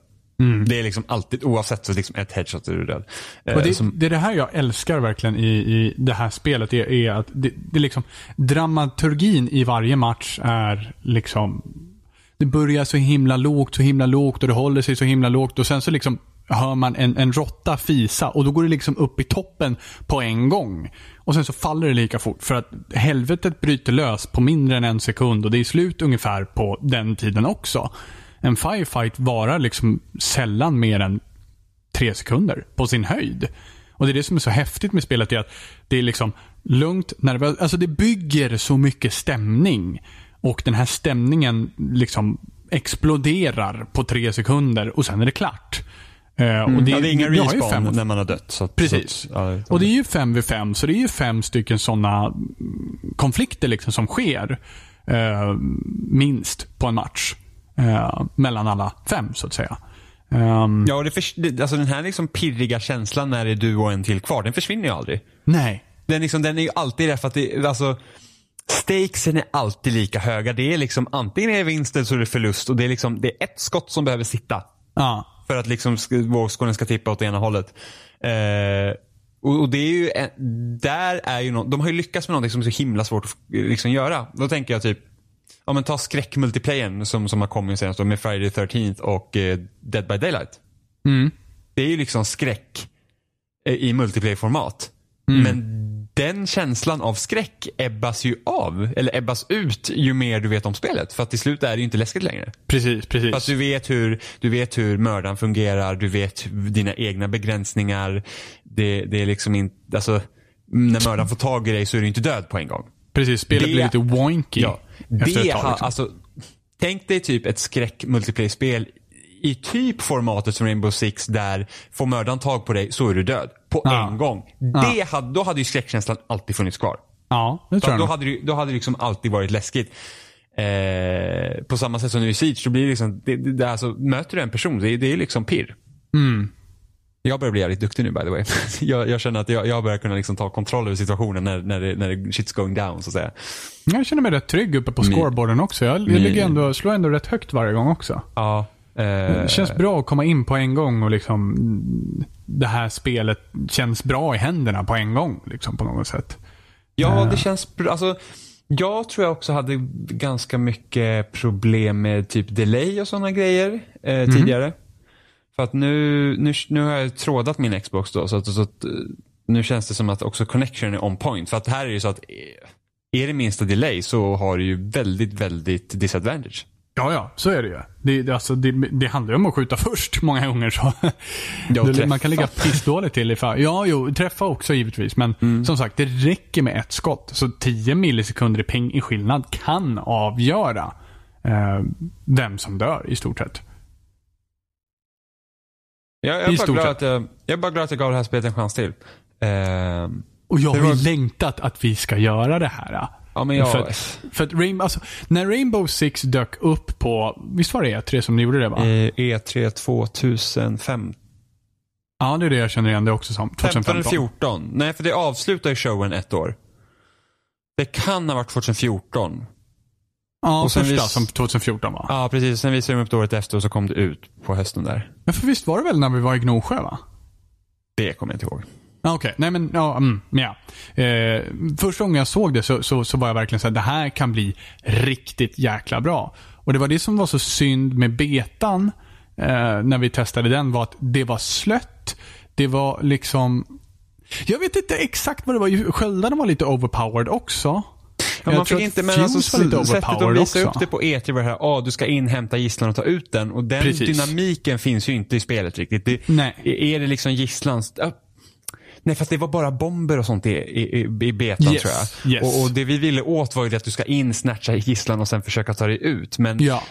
Speaker 3: Det är liksom alltid, oavsett, så liksom ett headshot och du är död. Eh,
Speaker 2: Och det,
Speaker 3: som,
Speaker 2: det är det här jag älskar verkligen i, i det här spelet. Är, är att det, det är liksom, dramaturgin i varje match är liksom det börjar så himla lågt, så himla lågt och det håller sig så himla lågt och sen så liksom hör man en, en råtta fisa och då går det liksom upp i toppen på en gång. Och sen så faller det lika fort för att helvetet bryter lös på mindre än en sekund och det är slut ungefär på den tiden också. En firefight varar liksom sällan mer än tre sekunder på sin höjd. Och det är det som är så häftigt med spelet. Är att det är liksom lugnt, nervöst. Alltså det bygger så mycket stämning. Och den här stämningen liksom exploderar på tre sekunder och sen är det klart. Eh, och
Speaker 3: det, ja, det är inga respawn
Speaker 2: fem-
Speaker 3: när man har dött. Så
Speaker 2: Precis.
Speaker 3: Så ja,
Speaker 2: Och det är ju 5v5, så det är ju fem stycken sådana konflikter liksom som sker. Eh, minst på en match. Eh, mellan alla fem, så att säga. Ehm,
Speaker 3: ja, och det det, alltså den här liksom pirriga känslan när det är du och en till kvar, den försvinner ju aldrig.
Speaker 2: Nej.
Speaker 3: Den, liksom, den är ju alltid där för att det, alltså Stakesen är alltid lika höga. Det är liksom antingen är det vinst eller så är det förlust. Och det är liksom, det är ett skott som behöver sitta.
Speaker 2: Ja.
Speaker 3: För att liksom sk- vågskålen ska tippa åt ena hållet. Eh, Och, och det är ju, där är ju något, de har ju lyckats med någonting som är så himla svårt att liksom göra. Då tänker jag typ, ja men ta skräckmultiplayern som, som har kommit senast med Friday the 13th och eh, Dead by Daylight.
Speaker 2: Mm.
Speaker 3: Det är ju liksom skräck eh, i multiplayer-format.
Speaker 2: Mm.
Speaker 3: Men den känslan av skräck ebbas ju av, eller ebbas ut ju mer du vet om spelet. För att till slut är det ju inte läskigt längre.
Speaker 2: Precis, precis.
Speaker 3: För att du vet hur, du vet hur mördaren fungerar, du vet dina egna begränsningar. Det, det är liksom inte, alltså när mördaren får tag i dig så är du inte död på en gång.
Speaker 2: Precis, spelet
Speaker 3: det-
Speaker 2: blir lite wonky.
Speaker 3: Ja,
Speaker 2: efter ett tag, liksom.
Speaker 3: alltså, tänk dig typ ett skräck multiplayer-spel i typ formatet som Rainbow Six där får mördaren tag på dig så är du död. På
Speaker 2: Ja.
Speaker 3: en gång. Det hade, då hade ju skräckkänslan alltid funnits kvar.
Speaker 2: Ja, det tror jag
Speaker 3: då, hade det, då hade det liksom alltid varit läskigt. Eh, på samma sätt som nu i Siege, då blir det liksom, det, det, alltså, möter du en person, det, det är liksom pirr.
Speaker 2: Mm.
Speaker 3: Jag börjar bli jävligt duktig nu by the way. jag, jag känner att jag, jag börjar kunna liksom ta kontroll över situationen när, när, det, när det, shit's going down så att säga.
Speaker 2: Jag känner mig rätt trygg uppe på scoreboarden också. Jag, jag ligger ändå, slår ändå rätt högt varje gång också.
Speaker 3: Ja. Eh,
Speaker 2: Det känns bra att komma in på en gång och liksom mm, det här spelet känns bra i händerna på en gång. Liksom på något sätt.
Speaker 3: Ja, det känns bra. Alltså, jag tror jag också hade ganska mycket problem med typ delay och sådana grejer eh, tidigare. För att nu, nu, nu har jag trådat min Xbox då, så att, så att eh, nu känns det som att också connection är on point. För att här är det så att eh, är det minsta delay så har du ju väldigt, väldigt disadvantage.
Speaker 2: Ja, ja, så är det ju. Det, det, alltså, det, det handlar ju om att skjuta först många gånger. Så.
Speaker 3: Träffa.
Speaker 2: man kan ligga pissdåligt till ifall. Ja, jo, träffa också givetvis. Men
Speaker 3: Mm.
Speaker 2: som sagt, det räcker med ett skott. Så 10 millisekunder i ping i skillnad kan avgöra eh, vem som dör i stort sett.
Speaker 3: Jag, jag, är bara glad att jag, jag är bara glad att jag gav det här spelet en chans till. Eh,
Speaker 2: Och jag har ju
Speaker 3: var-
Speaker 2: längtat att vi ska göra det här.
Speaker 3: ja, men jag,
Speaker 2: För, att- för att Rainbow, alltså, när Rainbow Six dök upp på, visst var det E3 som ni gjorde det va?
Speaker 3: eh, E3 2005
Speaker 2: Ja, det är det jag känner igen det också som.
Speaker 3: 15 eller
Speaker 2: 2015.
Speaker 3: 14. Nej, för det avslutar ju showen ett år. Det kan ha varit 2014.
Speaker 2: Ja,
Speaker 3: Och sen
Speaker 2: första
Speaker 3: vis-
Speaker 2: som 2014 va?
Speaker 3: Ja, precis. Sen visade de upp det året efter och så kom det ut på hösten där.
Speaker 2: Ja, för visst var det väl när vi var i Gnosjö va?
Speaker 3: Det kommer jag inte ihåg.
Speaker 2: Okej, nej men ja, mm, ja. Eh, första gången jag såg det så, så, så var jag verkligen såhär, det här kan bli riktigt jäkla bra. Och det var det som var så synd med betan eh, när vi testade den var att det var slött. Det var liksom... Jag vet inte exakt vad det var. Sköldarna var lite overpowered också.
Speaker 3: Ja, man fick
Speaker 2: att
Speaker 3: inte, men alltså sättet
Speaker 2: overpowered
Speaker 3: visade
Speaker 2: också.
Speaker 3: upp det på E3 var det här, ah, du ska inhämta gisslan och ta ut den. Och den
Speaker 2: Precis.
Speaker 3: dynamiken finns ju inte i spelet riktigt. Det,
Speaker 2: Nej.
Speaker 3: Är det liksom gisslans... ja. Nej, fast det var bara bomber och sånt i, i, i- betan
Speaker 2: Yes,
Speaker 3: tror jag.
Speaker 2: yes.
Speaker 3: Och, och det vi ville åt var ju att du ska in, snatcha gisslan och sen försöka ta dig ut. Men
Speaker 2: Ja.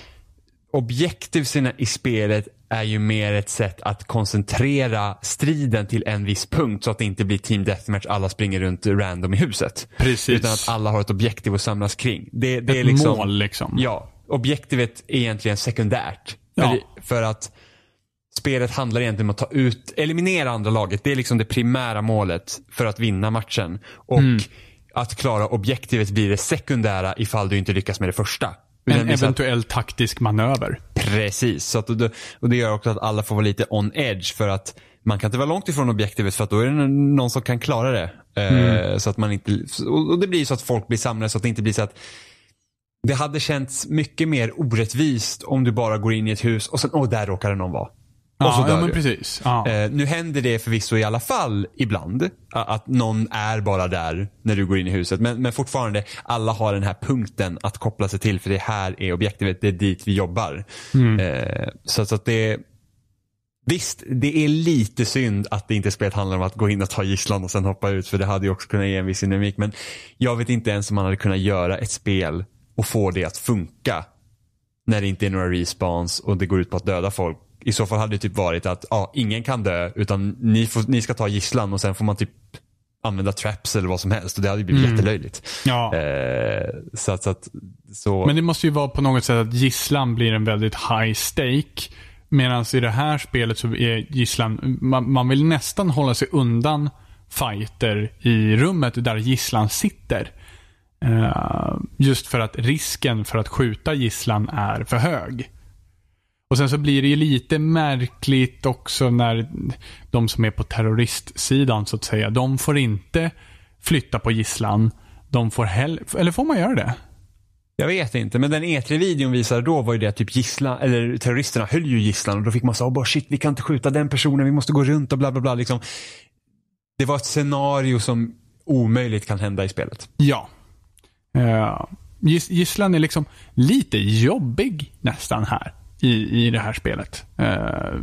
Speaker 3: Objektivsna i spelet är ju mer ett sätt att koncentrera striden till en viss punkt så att det inte blir team deathmatch, alla springer runt random i huset.
Speaker 2: Precis.
Speaker 3: Utan att alla har ett objektiv att samlas kring. Det, det är
Speaker 2: Ett
Speaker 3: liksom,
Speaker 2: mål liksom.
Speaker 3: Ja, objektivet är egentligen sekundärt. För,
Speaker 2: Ja.
Speaker 3: det, för att spelet handlar egentligen om att ta ut, eliminera andra laget. Det är liksom det primära målet för att vinna matchen. Och
Speaker 2: Mm.
Speaker 3: att klara objektivet blir det sekundära ifall du inte lyckas med det första.
Speaker 2: En
Speaker 3: så att-
Speaker 2: eventuell taktisk manöver.
Speaker 3: Precis, så att och det gör också att alla får vara lite on edge för att man kan inte vara långt ifrån objektivet för att då är det någon som kan klara det. Eh, så att man inte, och det blir så att folk blir samlade så att det inte blir så att det hade känts mycket mer orättvist om du bara går in i ett hus och sen, åh där råkade någon vara. Och så dör
Speaker 2: ja men precis. Ja.
Speaker 3: Eh, nu händer det förvisso i alla fall ibland. Att någon är bara där när du går in i huset. Men, men fortfarande, alla har den här punkten att koppla sig till för det här är objektivet. Det är dit vi jobbar. Eh, så, så att det Visst, det är lite synd att det inte spelet handlar om att gå in och ta gisslan och sen hoppa ut. För det hade ju också kunnat ge en viss dynamik. Men jag vet inte ens om man hade kunnat göra ett spel och få det att funka. När det inte är några respawns och det går ut på att döda folk. I så fall hade det typ varit att ja, ingen kan dö utan ni, får, ni ska ta gisslan och sen får man typ använda traps eller vad som helst. Och det hade blivit jättelöjligt.
Speaker 2: ja.
Speaker 3: Eh, så att, så att så,
Speaker 2: Men det måste ju vara på något sätt att gisslan blir en väldigt high stake. Medan i det här spelet så är gisslan, man, man vill nästan hålla sig undan fighter i rummet där gisslan sitter. Eh, just för att risken för att skjuta gisslan är för hög. Och sen så blir det ju lite märkligt också när de som är på terroristsidan så att säga, de får inte flytta på gisslan. De får heller, eller får man göra det?
Speaker 3: Jag vet inte, men den E3-videon visade då var ju det att typ gisslan, eller terroristerna höll ju gisslan och då fick man säga oh, bara shit vi kan inte skjuta den personen, vi måste gå runt och bla bla bla liksom. Det var ett scenario som omöjligt kan hända i spelet.
Speaker 2: Ja. Uh, giss, gisslan är liksom lite jobbig nästan här i, i det här spelet. Eh,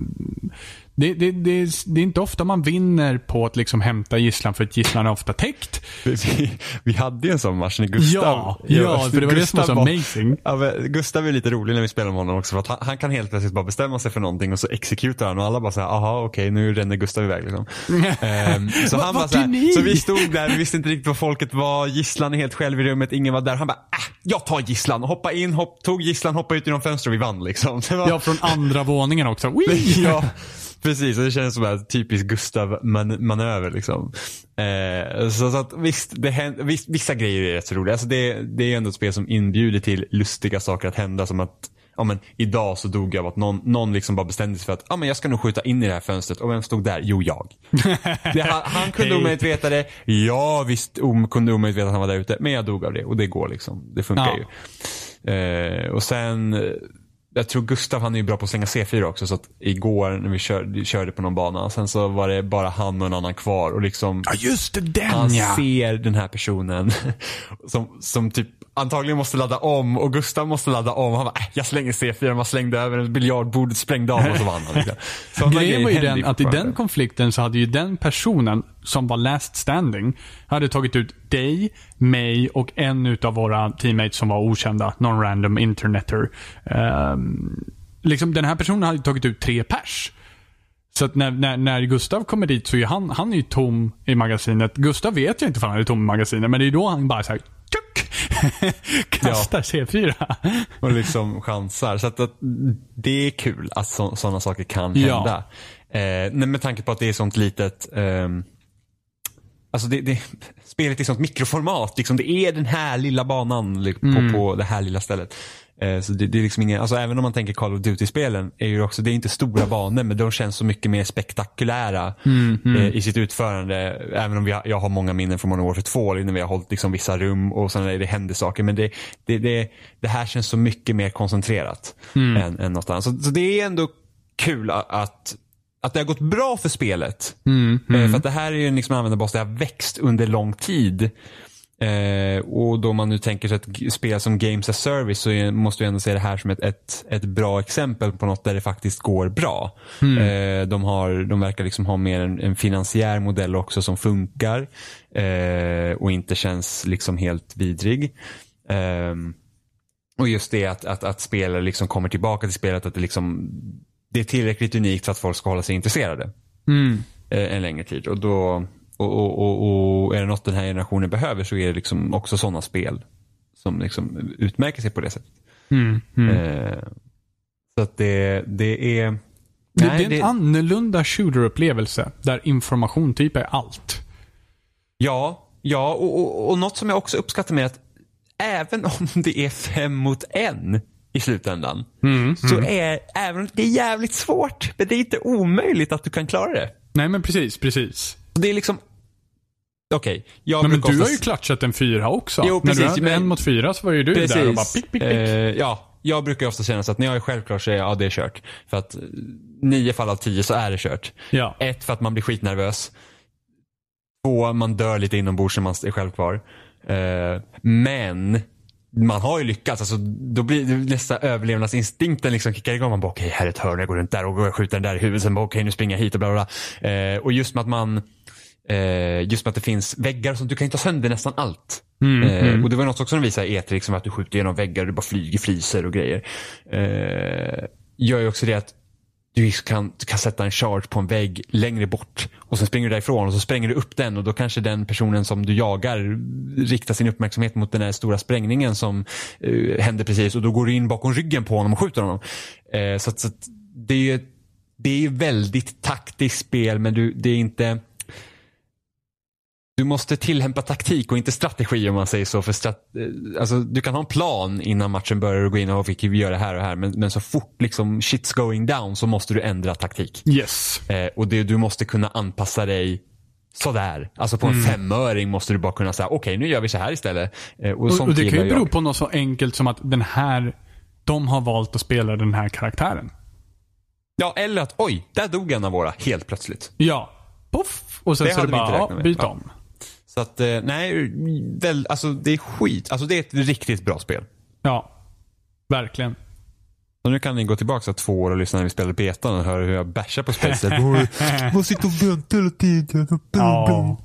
Speaker 2: det, det, det, det, är inte ofta man vinner på att liksom hämta gisslan för att gisslan är ofta täckt.
Speaker 3: Vi, vi hade ju en sån match när Gustav...
Speaker 2: Ja, ja för det var det som var så amazing.
Speaker 3: Ja, Gustav är lite rolig när vi spelar med honom också för att han, han, kan helt plötsligt bara bestämma sig för någonting och så exekutar han och alla bara säger aha okej okay, nu ränner Gustav iväg liksom. um, så han bara såhär, så vi stod där, vi visste inte riktigt vad folket var, gisslan är helt själv i rummet, ingen var där. Han bara äh, jag tar gisslan, hoppa in, hopp, tog gisslan, hoppa ut genom fönstret och vi vann liksom.
Speaker 2: Var... Ja, från andra våningen också.
Speaker 3: ja. Precis, det känns som en typisk Gustav-manöver. Liksom. Eh, så, så, att visst, det händer, visst, vissa grejer är rätt så roliga. Alltså det, det är ändå ett spel som inbjuder till lustiga saker att hända. Som att ja, men, idag så dog jag av att någon, någon liksom bara bestämde sig för att ja, men jag ska nog skjuta in i det här fönstret. Och vem stod där? Jo, jag. det, han, han kunde hey. omöjligt veta det. Jag visst om, kunde omöjligt veta att han var där ute. Men jag dog av det och det går liksom. Det funkar ja. ju. Eh, och sen jag tror Gustav han är ju bra på att slänga C4 också. Så att igår när vi körde, körde på någon bana. Sen så var det bara han och en annan kvar. Och liksom,
Speaker 2: ja just det, den
Speaker 3: Han
Speaker 2: ja.
Speaker 3: ser den här personen som, som typ antagligen måste ladda om och Gustav måste ladda om. Han bara, äh, jag slänger C4, man slängde över en biljardbordet, sprängde av och så vann han.
Speaker 2: Liksom. Grejen var ju den att i den konflikten så hade ju den personen som var last standing hade tagit ut dig, mig och en utav våra teammates som var okända, non-random interneter. Um, liksom den här personen hade tagit ut tre pers. Så när, när, när Gustav kommer dit så är han, han är ju tom i magasinet. Gustav vet ju inte om han är tom i magasinet, men det är då han bara såhär Kastar ja. C4.
Speaker 3: och liksom chansar. Så att, att det är kul att sådana saker kan hända. Ja. Eh, med tanke på att det är sånt litet eh, Alltså det, det, spelet är sånt mikroformat. Liksom det är den här lilla banan på, mm. på det här lilla stället. Eh, så det, det, är liksom ingen, alltså även om man tänker Call of Duty-spelen, är ju också, det är inte stora banor men de känns så mycket mer spektakulära mm, mm. Eh, i sitt utförande. Även om vi har, jag har många minnen från Modern Warfare 2 när vi har hållit liksom vissa rum och sen är det händer saker. Men det, det, det, det här känns så mycket mer koncentrerat mm. än, än något annat. Så, så det är ändå kul att att det har gått bra för spelet. Mm, mm. För att det här är ju en liksom användarbas det har växt under lång tid. Eh, och då man nu tänker sig ett spel som Games as Service så måste vi ändå se det här som ett, ett, ett bra exempel på något där det faktiskt går bra. Mm. Eh, de, har, de verkar liksom ha mer en, en finansiär modell också som funkar eh, och inte känns liksom helt vidrig. Ehm, och just det att, att, att spelare liksom kommer tillbaka till spelet, att det, liksom, det är tillräckligt unikt för att folk ska hålla sig intresserade mm. Eh, en längre tid. Och då och, och, och, och, är det något den här generationen behöver så är det liksom också sådana spel som liksom utmärker sig på det sättet. Mm, mm. Eh, så att det, det är...
Speaker 2: Det, nej, det är en det, annorlunda shooter-upplevelse där information typ är allt.
Speaker 3: Ja, ja och, och, och något som jag också uppskattar med att även om det är fem mot en i slutändan. Mm, så mm. är, även om det är jävligt svårt, men det är inte omöjligt att du kan klara det.
Speaker 2: Nej men precis, precis.
Speaker 3: Det är liksom Okej, okay,
Speaker 2: men, men du har ju klatchat en fyra också. Jo, precis. När du hade men... en mot fyra så var ju du precis. där och bara pick, pick, pick. Uh,
Speaker 3: ja, jag brukar ofta känna så att när jag är självklar så är jag, ja det är kört. För att nio fall av tio så är det kört. Ja. Ett, för att man blir skitnervös. Två, man dör lite inombords när man är själv kvar. Uh, men man har ju lyckats. Alltså, då blir det nästan överlevnadsinstinkten liksom kickar igång. Man bara okej, okay, här är ett hörn, jag går runt där och skjuter den där i huvudet. Sen bara okej, okay, nu springer jag hit och bla bla. bla. Eh, och just med att man Eh, just med att det finns väggar som du kan ta sönder nästan allt. Mm, eh, mm. Och det var något också de visade i E3, liksom, att du skjuter genom väggar och det bara flyger fliser och grejer. Eh, gör ju också det att du kan, du kan sätta en charge på en vägg längre bort och sen springer du därifrån och så spränger du upp den och då kanske den personen som du jagar riktar sin uppmärksamhet mot den här stora sprängningen som eh, händer precis och då går du in bakom ryggen på honom och skjuter honom. Eh, så, så det är ju det är väldigt taktiskt spel men du, det är inte du måste tillämpa taktik och inte strategi om man säger så. För strat, eh, alltså, du kan ha en plan innan matchen börjar och gå in och vi gör det här och här. Men, men så fort liksom shit's going down så måste du ändra taktik.
Speaker 2: Yes.
Speaker 3: Eh, och det, du måste kunna anpassa dig sådär. Alltså på en
Speaker 2: Mm.
Speaker 3: femöring måste du bara kunna säga okej nu gör vi så här istället. Eh, och,
Speaker 2: Och, och det kan ju bero
Speaker 3: jag.
Speaker 2: på något så enkelt som att den här, de har valt att spela den här karaktären.
Speaker 3: Ja, eller att oj, där dog en av våra helt plötsligt.
Speaker 2: Ja. Poff! Och sen
Speaker 3: Det
Speaker 2: så är det bara, ja, byt
Speaker 3: Ja. Så att, eh, nej, väl, alltså det är skit. Alltså det är ett riktigt bra spel.
Speaker 2: Ja. Verkligen.
Speaker 3: Så nu kan ni gå tillbaka två år och lyssna när vi spelade betan och höra hur jag bashar på spelet. Man sitter och väntar hela tiden.
Speaker 2: Ja.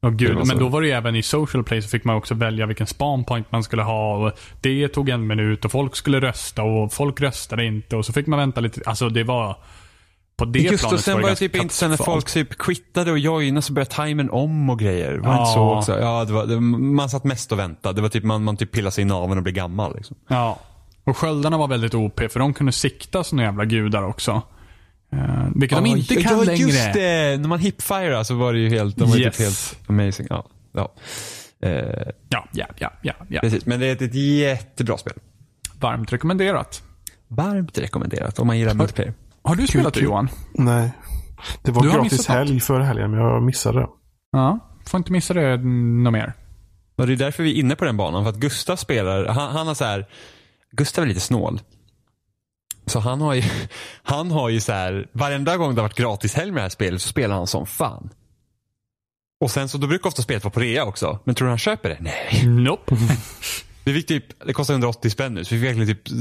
Speaker 3: Det
Speaker 2: gud. Men då var det ju även i social play så fick man också välja vilken spawn point man skulle ha. Och det tog en minut och folk skulle rösta och folk röstade inte. Och så fick man vänta lite. Alltså det var... På det
Speaker 3: Just och
Speaker 2: planet
Speaker 3: sen var det
Speaker 2: ganska
Speaker 3: typ inte sen när folk typ quittade och joinade så började timern om och grejer. Var
Speaker 2: Ja.
Speaker 3: inte så också? Ja, det var, det, man satt mest och väntade. Det var typ man, man typ pillade sig i naveln och blev gammal. Liksom.
Speaker 2: Ja. Och sköldarna var väldigt OP för de kunde sikta såna jävla gudar också. Uh, vilket de inte kan
Speaker 3: ja,
Speaker 2: längre.
Speaker 3: just det! När man hipfire så var det ju helt, de var ju
Speaker 2: Yes.
Speaker 3: typ helt amazing. Ja, ja. Eh,
Speaker 2: Ja, ja, ja, ja, ja.
Speaker 3: precis, men det är ett, ett jättebra spel.
Speaker 2: Varmt rekommenderat.
Speaker 3: Varmt rekommenderat om man gillar multiplayer.
Speaker 2: Har du spelat det. Johan?
Speaker 1: Nej. Det var
Speaker 2: Du
Speaker 1: gratis helg förra helgen, men jag missade det.
Speaker 2: Ja. Får inte missa det något mer.
Speaker 3: Och det är därför vi är inne på den banan. För att Gustav spelar, han, han har så här, Gustav är lite snål. Så han har ju, han har ju så här, varenda gång det har varit gratis helg med det här spelet så spelar han som fan. Och sen så, då brukar ofta spelet vara på rea också. Men tror du han köper det? Nej.
Speaker 2: Nope.
Speaker 3: Vi fick typ, det kostar 180 spänn nu, så vi fick verkligen typ,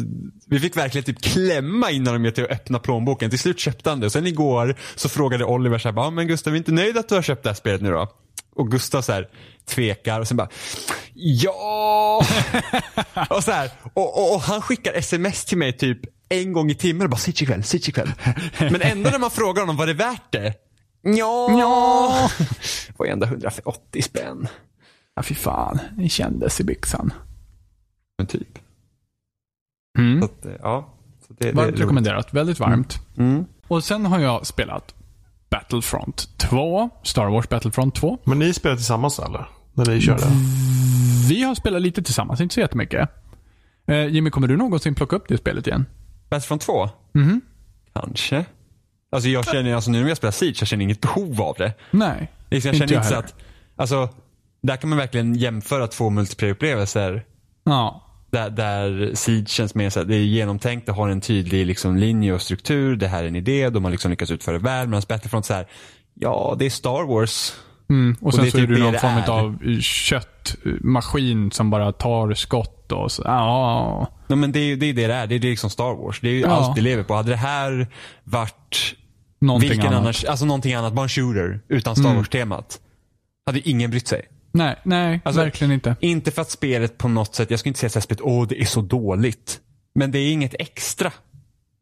Speaker 3: vi fick verkligen typ klämma innan de med till att öppna plånboken. Till slut köpte han det. Sen igår så frågade Oliver så här, men Gustav, är inte nöjd att du har köpt det här spelet nu då? Och Gustav så här tvekar och sen bara, ja! och så här, och, och, och han skickar sms till mig typ en gång i timmen och bara, sitt ikväll, sitt ikväll. Men ändå när man frågar honom, var det värt det? Ja.
Speaker 2: Ja.
Speaker 3: Det var ändå 180 spänn.
Speaker 2: Ja, fy fan. Det kändes i byxan.
Speaker 3: Men typ.
Speaker 2: Mm.
Speaker 3: Så att, eh, ja. Så det, det är
Speaker 2: Varmt
Speaker 3: roligt.
Speaker 2: rekommenderat. Väldigt varmt.
Speaker 3: Mm.
Speaker 2: Och sen har jag spelat Battlefront 2. Star Wars Battlefront 2.
Speaker 1: Men ni spelade tillsammans eller? När ni körde?
Speaker 2: Vi har spelat lite tillsammans, inte så jättemycket. Eh, Jimmy, kommer du någonsin plocka upp det spelet igen?
Speaker 3: Battlefront 2?
Speaker 2: Mhm.
Speaker 3: Kanske. Alltså jag känner, alltså nu när jag spelar Siege, jag känner inget behov av det.
Speaker 2: Nej.
Speaker 3: Liksom, jag
Speaker 2: Inte
Speaker 3: känner
Speaker 2: jag
Speaker 3: inte så att, alltså, där kan man verkligen jämföra två multiplayer-upplevelser.
Speaker 2: Ja.
Speaker 3: Där, där Siege känns mer så här, det är genomtänkt, det har en tydlig liksom, linje och struktur, det här är en idé, de har liksom lyckats utföra det väl. Medan Battlefront så här, ja det är Star Wars.
Speaker 2: Mm. Och sen
Speaker 3: det är
Speaker 2: så är
Speaker 3: typ
Speaker 2: du
Speaker 3: det
Speaker 2: någon
Speaker 3: det
Speaker 2: form
Speaker 3: är.
Speaker 2: av köttmaskin som bara tar skott och så. Ja.
Speaker 3: Nej, men det är ju det är det det är, det är liksom Star Wars. Det är ju
Speaker 2: Ja.
Speaker 3: allt det lever på. Hade det här varit
Speaker 2: Någonting
Speaker 3: vilken
Speaker 2: annat.
Speaker 3: annars, alltså någonting annat, bara en shooter utan Star
Speaker 2: Mm.
Speaker 3: Wars-temat. Hade ingen brytt sig.
Speaker 2: Nej, nej
Speaker 3: Alltså,
Speaker 2: verkligen inte.
Speaker 3: Inte för att spelet på något sätt, jag ska inte säga att spelet, åh det är så dåligt. Men det är inget extra.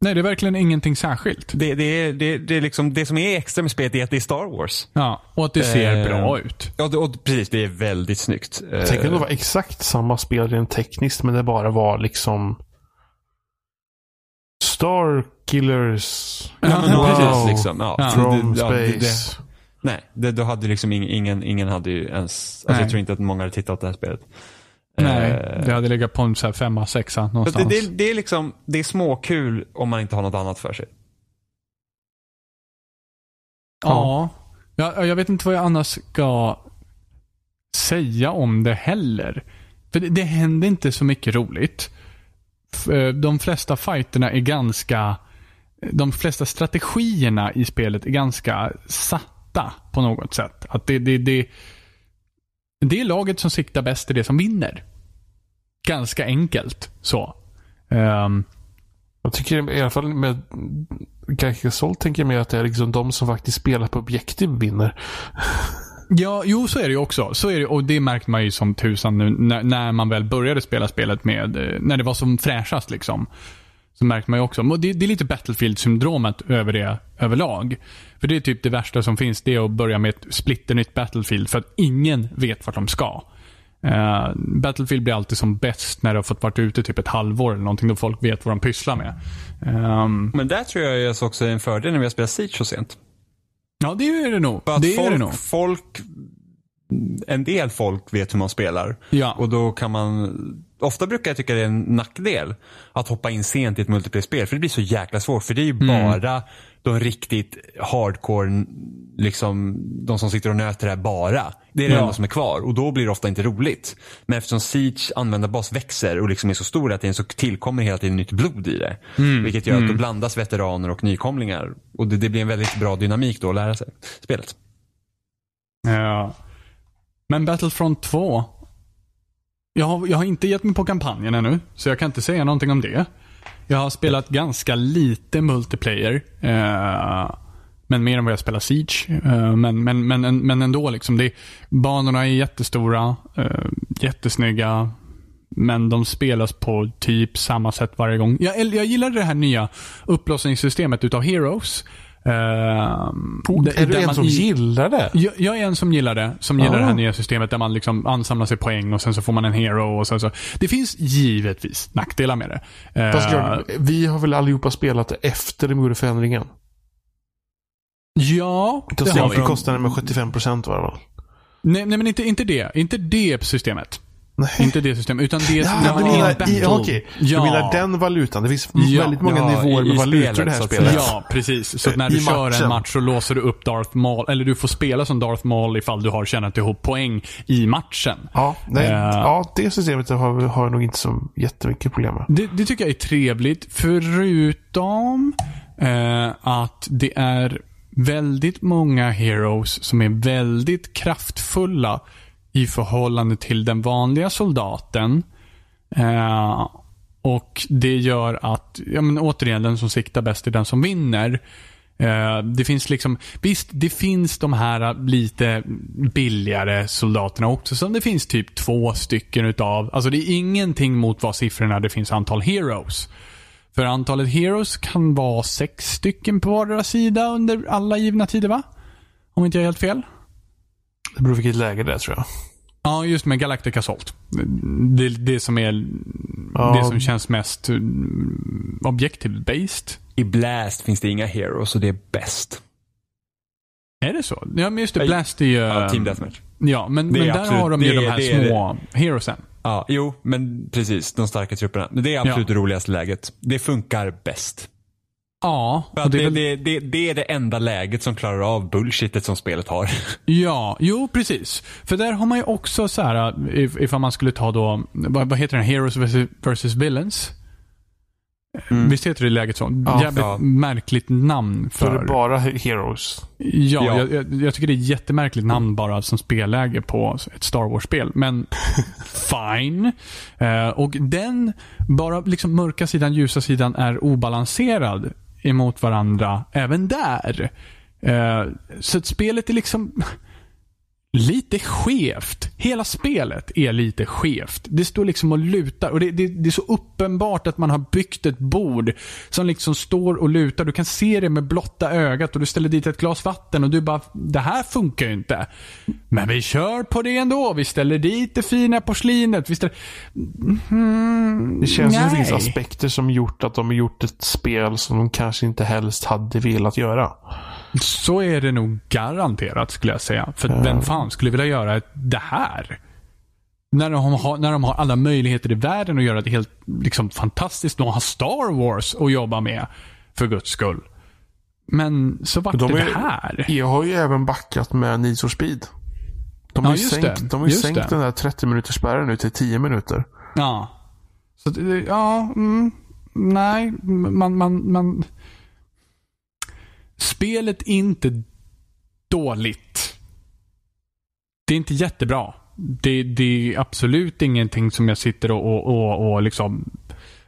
Speaker 2: Nej, det är verkligen ingenting särskilt.
Speaker 3: Det, det, är, det, det, är liksom, det som är extra med spelet är att det är Star Wars.
Speaker 2: Ja, och att det ser
Speaker 3: Eh,
Speaker 2: bra ut.
Speaker 3: Ja, det, och precis. Det är väldigt snyggt.
Speaker 1: Tänk om det var exakt samma spel rent tekniskt, men det bara var liksom Star Killers.
Speaker 3: Ja, men
Speaker 2: Wow.
Speaker 3: precis. Liksom. Ja,
Speaker 1: From
Speaker 3: ja, det-
Speaker 1: space.
Speaker 3: Nej, det, då hade liksom ingen, ingen, ingen hade ju ens, alltså jag tror inte att många hade tittat på det här spelet.
Speaker 2: Nej,
Speaker 3: Eh,
Speaker 2: det hade legat på en femma, sexa
Speaker 3: så det,
Speaker 2: någonstans.
Speaker 3: det, det är liksom, det är småkul om man inte har något annat för sig.
Speaker 2: Ja. ja. Jag vet inte vad jag annars ska säga om det heller. För det, det händer inte så mycket roligt. Eh, De flesta fighterna är ganska... De flesta strategierna i spelet är ganska satta på något sätt. Att det, det, det, det är laget som siktar bäst är det som vinner. Ganska enkelt så. Ehm,
Speaker 1: Jag tycker i alla fall med Carcassol tänker jag mig att det är liksom de som faktiskt spelar på objektiv vinner.
Speaker 2: Ja, jo så är det ju också. Så är det, och det märkte man ju som tusan nu när, när man väl började spela spelet med, eh, när det var som fräschast liksom. Så märkte man ju också, det, det är lite Battlefield-syndromet över det överlag. För det är typ det värsta som finns, det är att börja med ett splitternytt Battlefield för att ingen vet vart de ska. Eh, Battlefield blir alltid som bäst när det har fått varit ute typ ett halvår eller någonting då folk vet vad de pysslar med. Ehm,
Speaker 3: Men där tror jag också är en fördel när vi har spelat Siege så sent.
Speaker 2: ja, det är det nog.
Speaker 3: För att
Speaker 2: Det är
Speaker 3: folk,
Speaker 2: det nog.
Speaker 3: folk en del folk vet hur man spelar.
Speaker 2: Ja.
Speaker 3: Och då kan man, ofta brukar jag tycka det är en nackdel att hoppa in sent i ett multiplayer-spel. För det blir så jäkla svårt. För det är ju bara de riktigt hardcore, liksom de som sitter och nöter det här bara. Det är det
Speaker 2: Ja.
Speaker 3: enda som är kvar och då blir det ofta inte roligt. Men eftersom Siege användarbas växer och liksom är så stor att tiden så tillkommer hela tiden nytt blod i det. Vilket gör att då blandas veteraner och nykomlingar. Och det, det blir en väldigt bra dynamik då att lära sig spelet.
Speaker 2: Ja. Men Battlefront 2. Jag har, jag har inte gett mig på kampanjen ännu, så jag kan inte säga någonting om det. Jag har spelat ganska lite multiplayer. Eh, men mer än vad jag spelar Siege. Eh, men, men, men, men ändå, liksom, det, banorna är jättestora, eh, jättesnygga. Men de spelas på typ samma sätt varje gång. Jag, jag gillade det här nya upplåsningssystemet utav Heroes. Där-
Speaker 1: är du en som gillar det?
Speaker 2: jag, jag är en som gillar det. Som gillar
Speaker 1: Ah.
Speaker 2: det här nya systemet där man liksom ansamlar sig poäng och sen så får man en hero och sen så. Det finns givetvis nackdelar med det.
Speaker 1: Fast Jörgen, vi har väl allihopa spelat det efter de gjorde förändringen?
Speaker 2: ja,
Speaker 1: Det,
Speaker 2: det har vi.
Speaker 1: det kostade med 75% var det väl?
Speaker 2: Nej, nej men inte, inte det. Inte det systemet.
Speaker 1: Nej.
Speaker 2: Inte det systemet, utan det
Speaker 1: Ja, du
Speaker 2: man är i en
Speaker 1: menar,
Speaker 2: battle.
Speaker 1: i, okej.
Speaker 2: Ja.
Speaker 1: du menar den valutan. Det finns
Speaker 2: Ja.
Speaker 1: väldigt många
Speaker 3: Ja,
Speaker 1: nivåer
Speaker 3: i-
Speaker 1: med
Speaker 3: i
Speaker 1: valutor i det här spelet.
Speaker 2: Ja, precis. Så när
Speaker 1: I
Speaker 2: du kör
Speaker 1: matchen.
Speaker 2: en match så låser du upp Darth Maul, eller du får spela som Darth Maul ifall du har tjänat ihop poäng i matchen.
Speaker 1: Ja, nej,
Speaker 2: Eh.
Speaker 1: ja, det systemet har, har jag nog inte så jättemycket problem med.
Speaker 2: Det, det tycker jag är trevligt. Förutom eh, att det är väldigt många heroes som är väldigt kraftfulla i förhållande till den vanliga soldaten. Eh, och det gör att, ja men återigen, den som siktar bäst är den som vinner. Eh, det finns liksom, visst det finns de här lite billigare soldaterna också som det finns typ två stycken utav. Alltså det är ingenting mot vad siffrorna det finns antal heroes. För antalet heroes kan vara sex stycken på vardera sida under alla givna tider va? Om inte jag är helt fel.
Speaker 1: Det beror på vilket läge det är tror jag.
Speaker 2: Ja, just med Galactic Assault. Det, det som är
Speaker 1: Ja.
Speaker 2: det som känns mest mm, objective-based.
Speaker 3: I Blast finns det inga heroes och det är bäst.
Speaker 2: Är det så? Ja, men just det.
Speaker 3: Ja,
Speaker 2: Blast är ju...
Speaker 3: Ja, Team Deathmatch.
Speaker 2: Ja, men,
Speaker 3: Det
Speaker 2: men där
Speaker 3: absolut-
Speaker 2: har de ju
Speaker 3: det
Speaker 2: de här
Speaker 3: det
Speaker 2: små heroesen.
Speaker 3: Ja, jo, men precis. De starka trupperna. Det är absolut det roligaste läget. Det funkar bäst.
Speaker 2: Ja,
Speaker 3: För
Speaker 2: och
Speaker 3: att
Speaker 2: det
Speaker 3: det,
Speaker 2: är väl,
Speaker 3: det, det, det är det enda läget som klarar av bullshitet som spelet har.
Speaker 2: ja, jo precis. För där har man ju också så här, if, ifall man skulle ta då, vad, vad heter den? Heroes versus, versus Villains. Visst heter det läget så?
Speaker 1: Ja,
Speaker 2: Jävligt
Speaker 3: ja.
Speaker 2: märkligt namn
Speaker 1: För
Speaker 2: för...
Speaker 1: bara Heroes.
Speaker 2: Ja,
Speaker 3: Ja.
Speaker 2: Jag, jag, tycker det är ett jättemärkligt namn bara som spelläge på ett Star Wars-spel. Men fine. Eh, och den, bara liksom mörka sidan, ljusa sidan är obalanserad emot varandra även där. Eh, så att spelet är liksom lite skevt. Hela spelet är lite skevt. Det står liksom och lutar och det, det, det är så uppenbart att man har byggt ett bord som liksom står och lutar. Du kan se det med blotta ögat och du ställer dit ett glas vatten och du bara, det här funkar ju inte. Men vi kör på det ändå. Vi ställer dit det fina porslinet. Vi ställer... Mm,
Speaker 1: Det känns som det finns aspekter som gjort att de har gjort ett spel som de kanske inte helst hade velat göra.
Speaker 2: Så är det nog garanterat skulle jag säga. För vem fan skulle vilja göra det här? När de, har, när de har alla möjligheter i världen att göra det helt liksom, fantastiskt. De har Star Wars att jobba med. För guds skull. Men så vart
Speaker 1: De
Speaker 2: det
Speaker 1: är-
Speaker 2: det här.
Speaker 1: Jag har ju även backat med Need for Speed. De
Speaker 2: Ja,
Speaker 1: har ju
Speaker 2: just
Speaker 1: sänkt,
Speaker 2: det.
Speaker 1: de har ju sänkt
Speaker 2: det.
Speaker 1: den där 30 minuters spärren nu till 10 minuter.
Speaker 2: Ja. Så ja, mm, nej, man, man, man... Spelet är inte dåligt. Det är inte jättebra. Det, det är absolut ingenting som jag sitter och, och, och, och liksom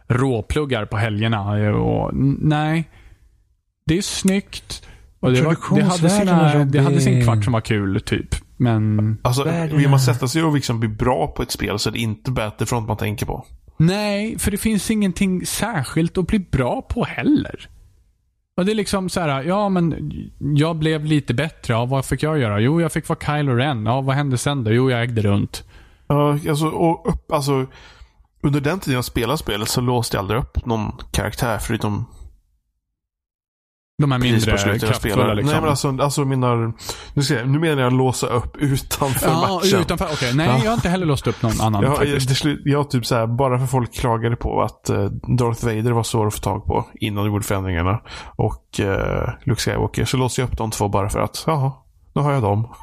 Speaker 2: råpluggar på helgerna. Och, nej. Det är snyggt. Och det, var, det, hade sina, det hade sin kvart som var kul, typ. Men...
Speaker 1: Alltså, vill man sätta sig och liksom bli bra på ett spel så är det inte Battlefront man tänker på.
Speaker 2: Nej, för det finns ingenting särskilt att bli bra på heller. Och det är liksom så här, ja men jag blev lite bättre. Ja, vad fick jag göra? Jo, jag fick vara Kylo Ren. Ja, vad hände sen då? Jo, jag ägde runt.
Speaker 1: Ja, alltså, och upp, alltså, under den tiden jag spelade spelet så låste jag aldrig upp någon karaktär förutom
Speaker 2: de här mindre kraftfulla liksom.
Speaker 1: Nej men alltså, alltså menar, nu, ska jag, nu menar jag låsa upp utanför
Speaker 2: ja,
Speaker 1: matchen.
Speaker 2: utanför. Okej, nej
Speaker 1: Ja.
Speaker 2: jag har inte heller låst upp någon annan
Speaker 1: Jag,
Speaker 2: faktiskt.
Speaker 1: jag, jag typ så här, bara för folk klagade på att uh, Darth Vader var svår att få tag på innan de gjorde förändringarna. Och uh, Luke Skywalker. Så låste jag upp de två bara för att, jaha, nu har jag dem.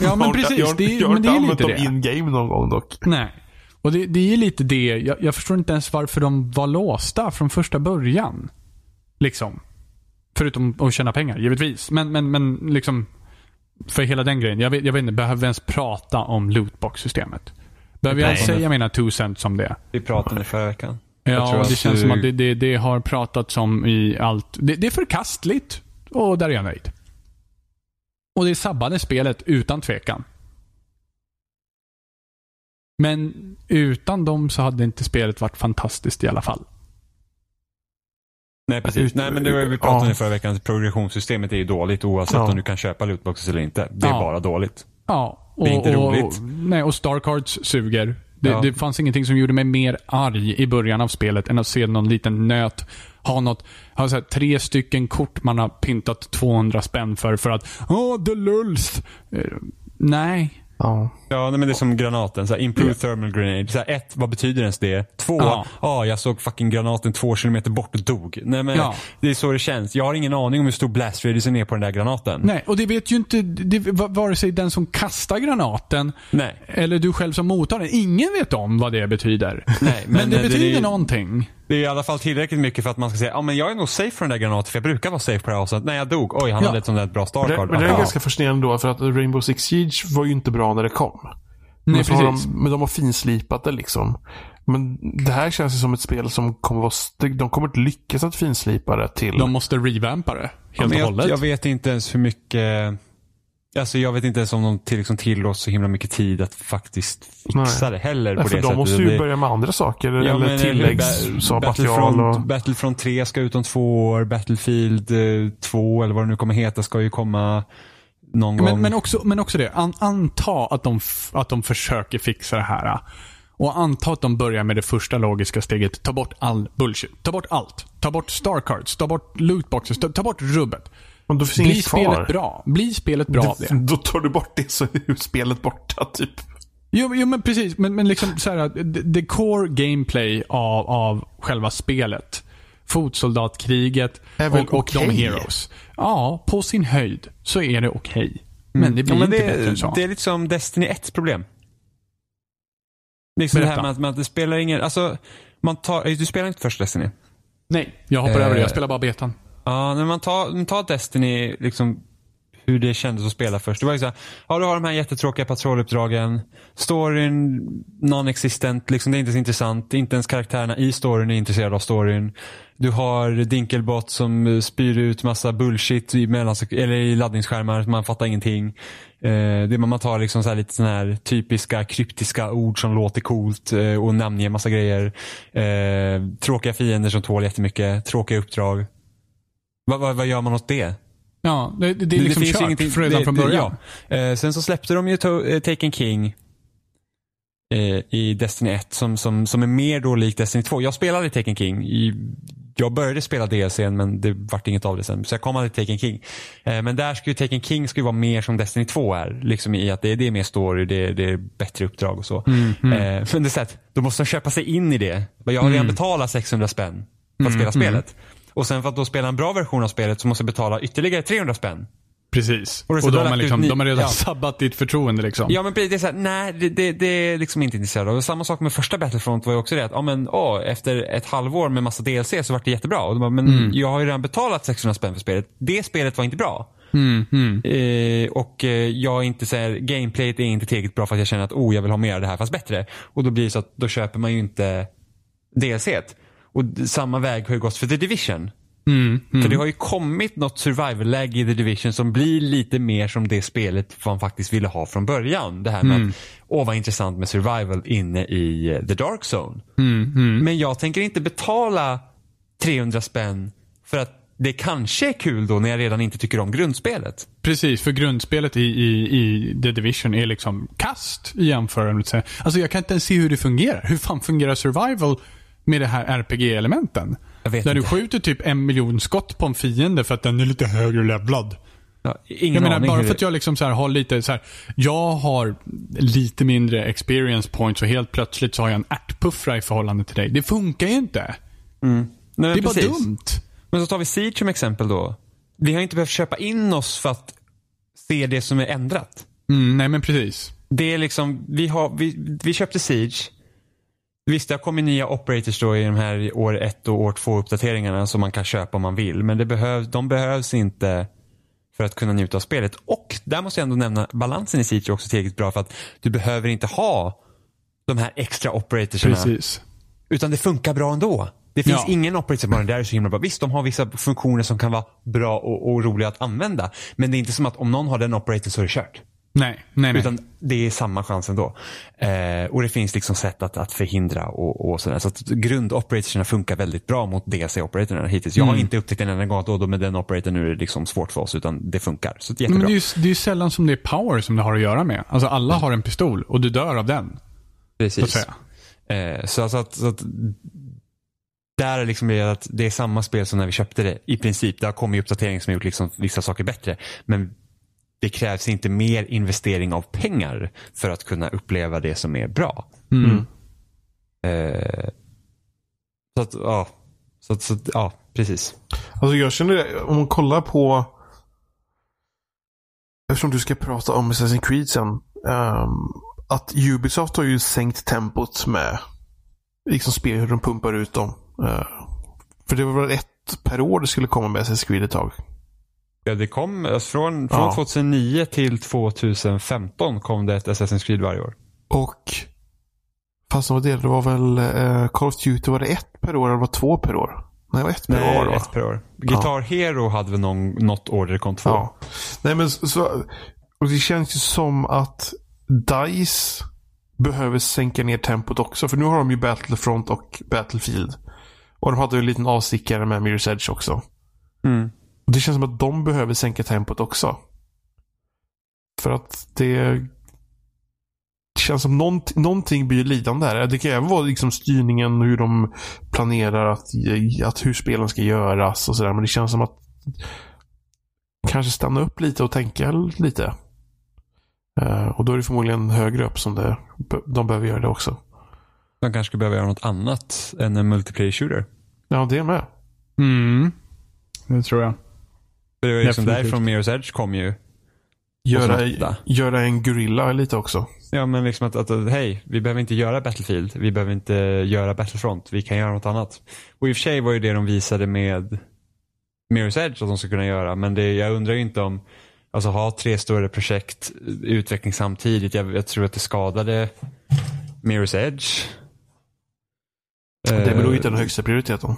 Speaker 2: Ja, men precis.
Speaker 1: Jag,
Speaker 2: Det
Speaker 1: jag har
Speaker 2: men det
Speaker 1: inte
Speaker 2: är
Speaker 1: använt
Speaker 2: lite
Speaker 1: dem in-game någon gång dock.
Speaker 2: Nej. Och det, det är lite det. Jag, jag förstår inte ens varför de var låsta från första början. Liksom. Förutom att tjäna pengar, givetvis. Men, men, men liksom. För hela den grejen. Jag vet, jag vet inte, behöver vi ens prata om lootbox-systemet? Behöver jag ens säga mina two cents om det?
Speaker 3: Vi pratade i förra veckan.
Speaker 2: Ja, det känns
Speaker 3: du-
Speaker 2: som att det, det, det har pratats om i allt. Det, det är förkastligt. Och där är jag nöjd. Och det sabbade spelet utan tvekan. Men utan dem så hade inte spelet varit fantastiskt i alla fall.
Speaker 3: Nej, precis.
Speaker 1: Ut-
Speaker 3: Nej, men det var vi pratade om
Speaker 1: ja.
Speaker 3: i förra veckan. att Progressionssystemet är ju dåligt oavsett
Speaker 1: Ja.
Speaker 3: om du kan köpa lootboxes eller inte. Det är
Speaker 2: Ja.
Speaker 3: bara dåligt.
Speaker 2: Ja. Och,
Speaker 3: Det är inte
Speaker 2: och,
Speaker 3: roligt.
Speaker 2: nej, och Starcards suger. Det,
Speaker 3: Ja.
Speaker 2: det fanns ingenting som gjorde mig mer arg i början av spelet än att se någon liten nöt ha något, ha så här, tre stycken kort man har pyntat 200 spänn för, för att Åh, the lulls. Eh, nej.
Speaker 1: Ja.
Speaker 3: Ja, nej, men det är som granaten. Så här, improved thermal grenade. Så här, ett, vad betyder ens det? Två, ja.
Speaker 2: Ja.
Speaker 3: jag såg fucking granaten två kilometer bort och dog. Nej, men
Speaker 2: Ja.
Speaker 3: Det är så det känns. Jag har ingen aning om hur stor blast radiusen är på den där granaten.
Speaker 2: Nej, och det vet ju inte det, va- vare sig den som kastar granaten
Speaker 3: Nej.
Speaker 2: eller du själv som mottar den. Ingen vet om vad det betyder.
Speaker 3: Nej,
Speaker 2: men,
Speaker 3: men
Speaker 2: det
Speaker 3: det-
Speaker 2: betyder
Speaker 3: det-
Speaker 2: någonting.
Speaker 3: Det är i alla fall tillräckligt mycket för att man ska säga ja men jag är nog safe för den där granaten för jag brukar vara safe på det här avsnittet. Nej, jag dog. Oj, han
Speaker 2: Ja.
Speaker 3: hade ett sånt där bra
Speaker 1: Men det,
Speaker 3: starcard.
Speaker 1: men det är
Speaker 3: Ja.
Speaker 1: ganska fascinerande då för att Rainbow Six Siege var ju inte bra när det kom.
Speaker 2: Nej,
Speaker 1: men, de, men de har finslipat det liksom. Men det här känns ju som ett spel som kommer vara, de kommer inte lyckas att finslipa det till.
Speaker 2: De måste revampa det
Speaker 3: Ja,
Speaker 2: helt
Speaker 3: men
Speaker 2: och
Speaker 3: jag,
Speaker 2: hållet.
Speaker 3: jag vet inte ens hur mycket Alltså jag vet inte ens om de till, liksom tillåts så himla mycket tid att faktiskt fixa
Speaker 1: Nej.
Speaker 3: det heller.
Speaker 1: Nej,
Speaker 3: på
Speaker 1: för
Speaker 3: det
Speaker 1: de
Speaker 3: sättet.
Speaker 1: måste ju
Speaker 3: Det-
Speaker 1: börja med andra saker.
Speaker 3: Ja,
Speaker 1: eller
Speaker 3: men,
Speaker 1: tilläggsmaterial.
Speaker 3: Battlefront,
Speaker 1: Och...
Speaker 3: Battlefront 3 ska ut om två år. Battlefield eh, 2 eller vad det nu kommer heta ska ju komma någon gång.
Speaker 2: Men, men, också, men också det. An, anta att de, att de försöker fixa det här. Och anta att de börjar med det första logiska steget. Ta bort all bullshit. Ta bort allt. Ta bort starcards. Ta bort lootboxes. Ta, ta bort rubbet.
Speaker 1: Men då finns
Speaker 2: Bli
Speaker 1: inget kvar.
Speaker 2: spelet bra. Bli spelet bra av det.
Speaker 1: Då tar du bort det så är spelet borta typ.
Speaker 2: Jo, jo men precis. Men, men liksom så här, the core gameplay av, av själva spelet. Fotsoldatkriget och, och de
Speaker 1: okej?
Speaker 2: heroes. Ja, på sin höjd så är det okej. Men det blir
Speaker 3: ja, men
Speaker 2: inte
Speaker 3: det,
Speaker 2: bättre än så.
Speaker 3: det är lite som Destiny 1 problem. Liksom det här
Speaker 2: Berätta.
Speaker 3: med att, med att det spelar ingen, alltså, man tar, du spelar inte första Destiny?
Speaker 2: Nej, jag hoppar
Speaker 3: Eh,
Speaker 2: över det. Jag spelar bara betan.
Speaker 3: Ja, när man tar, man tar Destiny, liksom hur det kändes att spela först. Det var ju så här, ja du har de här jättetråkiga patrulluppdragen. Storyn, non-existent, liksom det är inte så intressant. Inte ens karaktärerna i storyn är intresserade av storyn. Du har Dinkelbot som spyr ut massa bullshit i, mellan, eller i laddningsskärmar, man fattar ingenting. Eh, det, man tar liksom så här lite sån här typiska kryptiska ord som låter coolt eh, och namnger massa grejer. Eh, tråkiga fiender som tål jättemycket, tråkiga uppdrag. Va, va, vad gör man åt det?
Speaker 2: Ja, det, det är liksom
Speaker 3: finns
Speaker 2: kört
Speaker 3: ingenting-
Speaker 2: redan
Speaker 3: det-
Speaker 2: från
Speaker 3: det-
Speaker 2: början.
Speaker 3: ja. Eh, sen så släppte de ju to- eh, Taken King eh, i Destiny 1 som, som, som är mer då lik Destiny 2. Jag spelade Taken King. I, jag började spela DLCn men det vart inget av det sen. Så jag kom aldrig till Taken King. Eh, men där ska ju Taken King ju vara mer som Destiny 2 är. Liksom i att det, det är mer story, det, det är bättre uppdrag och så.
Speaker 2: Mm,
Speaker 3: Eh, men det är så att, då måste de köpa sig in i det. Jag har redan betalat 600 spänn för att
Speaker 2: Mm,
Speaker 3: spela spelet. Och sen för att då spela en bra version av spelet så måste jag betala ytterligare 300 spänn.
Speaker 2: Precis.
Speaker 3: Och
Speaker 2: Och, de,
Speaker 3: har
Speaker 2: liksom, de har redan
Speaker 3: ja.
Speaker 2: sabbat ditt förtroende liksom.
Speaker 3: Ja men det är så här, nej det, det, det är liksom inte intresserad av. Och Samma sak med första Battlefront var ju också det att, ja men åh, efter ett halvår med massa DLC så vart det jättebra. Och de bara, men
Speaker 2: Mm.
Speaker 3: jag har ju redan betalat 600 spänn för spelet. Det spelet var inte bra.
Speaker 2: Mm, mm.
Speaker 3: Eh, och eh, jag är inte så här, gameplayet är inte tillräckligt bra för att jag känner att oh jag vill ha mer av det här fast bättre. Och då blir det så att då köper man ju inte DLC. Och samma väg har ju gått för The Division.
Speaker 2: Mm,
Speaker 3: För
Speaker 2: mm.
Speaker 3: det har ju kommit något survival-läge i The Division som blir lite mer som det spelet man faktiskt ville ha från början. Det här med
Speaker 2: Mm.
Speaker 3: att, åh vad intressant med survival inne i eh, The Dark Zone.
Speaker 2: Mm, mm.
Speaker 3: Men jag tänker inte betala 300 spänn för att det kanske är kul då när jag redan inte tycker om grundspelet.
Speaker 2: Precis, för grundspelet i, i, i The Division är liksom kast i jämförelse. Alltså jag kan inte ens se hur det fungerar. Hur fan fungerar survival med de här RPG-elementen?
Speaker 3: Jag
Speaker 2: Där du
Speaker 3: inte.
Speaker 2: skjuter typ en miljon skott på en fiende för att den är lite högre levlad.
Speaker 3: Ja, ingen
Speaker 2: Jag menar,
Speaker 3: aning
Speaker 2: bara för
Speaker 3: det-
Speaker 2: att jag liksom så här har lite så här, jag har lite mindre experience points och helt plötsligt så har jag en ärtpuffra i förhållande till dig. Det funkar ju inte.
Speaker 3: Nej, men
Speaker 2: Det är bara
Speaker 3: precis.
Speaker 2: dumt.
Speaker 3: Men så tar vi Siege som exempel då. Vi har inte behövt köpa in oss för att se det som är ändrat.
Speaker 2: Mm, nej men precis.
Speaker 3: Det är liksom, vi, har, vi, vi köpte Siege. Visst, det har kommit nya operators då i de här år ett och år två uppdateringarna som man kan köpa om man vill. Men det behövs, de behövs inte för att kunna njuta av spelet. Och där måste jag ändå nämna balansen i Siege också tillräckligt bra för att du behöver inte ha de här extra operatorsarna.
Speaker 2: Precis.
Speaker 3: Utan det funkar bra ändå. Det finns
Speaker 2: Ja.
Speaker 3: ingen operator som bara där är så himla bra. Visst, de har vissa funktioner som kan vara bra och, och roliga att använda. Men det är inte som att om någon har den operatorn så är det kört.
Speaker 2: Nej, nej, nej.
Speaker 3: Utan det är samma chans ändå. Eh, och det finns liksom sätt att, att förhindra och, och sådär. Så att grundoperatorerna funkar väldigt bra mot DLC-operatorerna hittills. Jag har inte upptäckt en enda gång att då med den operatorn nu är det liksom svårt för oss. Utan det funkar. Så jättebra.
Speaker 2: men det är ju det är ju sällan som det är power som det har att göra med. Alltså alla har en pistol och du dör av den.
Speaker 3: Precis. Eh, så, så, att, så att där är liksom det att det är samma spel som när vi köpte det i princip. Det har kommit uppdateringar som har gjort liksom vissa saker bättre. Men det krävs inte mer investering av pengar för att kunna uppleva det som är bra.
Speaker 2: Mm.
Speaker 3: Eh, så att, ja. Så att, så att, ja, precis.
Speaker 1: Alltså jag känner det, om man kollar på... Eftersom du ska prata om Assassin's Creed sen. ehm, att Ubisoft har ju sänkt tempot med liksom spel hur de pumpar ut dem. Eh, för det var väl ett per år det skulle komma med Assassin's Creed ett tag.
Speaker 3: Ja, det kom alltså från, från
Speaker 1: Ja.
Speaker 3: 2009 till 2015 kom det ett Assassin's Creed varje år.
Speaker 1: Och fast det var det, det var väl uh, Call of Duty, var det ett per år eller var det två per år? Nej, det var ett per
Speaker 3: Nej,
Speaker 1: år va?
Speaker 3: ett per år. Guitar Hero hade väl någon, något år där det kom två.
Speaker 1: Ja. Nej men så- och det känns ju som att DICE behöver sänka ner tempot också. För nu har de ju Battlefront och Battlefield. Och de hade ju en liten avstickare med Mirror's Edge också.
Speaker 3: Mm.
Speaker 1: Och det känns som att de behöver sänka tempot också. För att det det känns som nånt, någonting blir lidande här. Det kan även vara liksom styrningen, hur de planerar att, att hur spelen ska göras och sådär. Men det känns som att kanske stanna upp lite och tänka lite. Eh, och då är det förmodligen högre upp som det, de behöver göra det också.
Speaker 3: De kanske behöva göra något annat än en multiplayer shooter.
Speaker 1: Ja, det är med.
Speaker 2: Mm. Det tror jag.
Speaker 3: För det var ju liksom därifrån Mirror's Edge kom ju.
Speaker 1: Göra, göra en gorilla lite också.
Speaker 3: Ja men liksom att, att, hej, vi behöver inte göra Battlefield. Vi behöver inte göra Battlefront. Vi kan göra något annat. Och i och för sig var ju det de visade med Mirror's Edge att de ska kunna göra. Men det, jag undrar ju inte om, alltså ha tre större projekt i utveckling samtidigt. Jag, jag tror att det skadade Mirror's Edge.
Speaker 1: Det är väl
Speaker 3: Eh,
Speaker 1: nog inte den högsta prioriteten.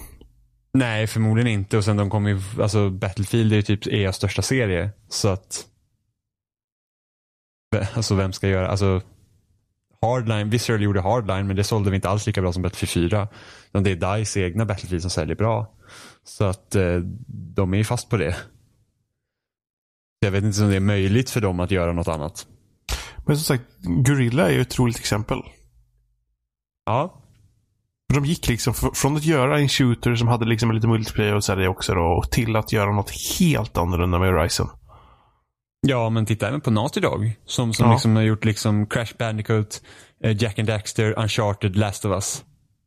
Speaker 3: Nej, förmodligen inte. Och sen de kommer ju, alltså Battlefield är ju typ EAs största serie. Så att, alltså vem ska göra, alltså Hardline, Visceral gjorde Hardline men det sålde vi inte alls lika bra som Battlefield 4. Utan det är DICE egna Battlefield som säljer bra. Så att eh, de är ju fast på det. Jag vet inte om det är möjligt för dem att göra något annat.
Speaker 1: Men som sagt, Gorilla är ju ett roligt exempel.
Speaker 3: Ja,
Speaker 1: De gick liksom fr- från att göra en shooter som hade liksom lite multiplayer och sälja också då, och till att göra något helt annorlunda med Horizon.
Speaker 3: Ja, men titta även på Naughty Dog. Som, som
Speaker 1: Ja.
Speaker 3: liksom har gjort liksom Crash Bandicoot, eh, Jack and Daxter, Uncharted, Last of Us.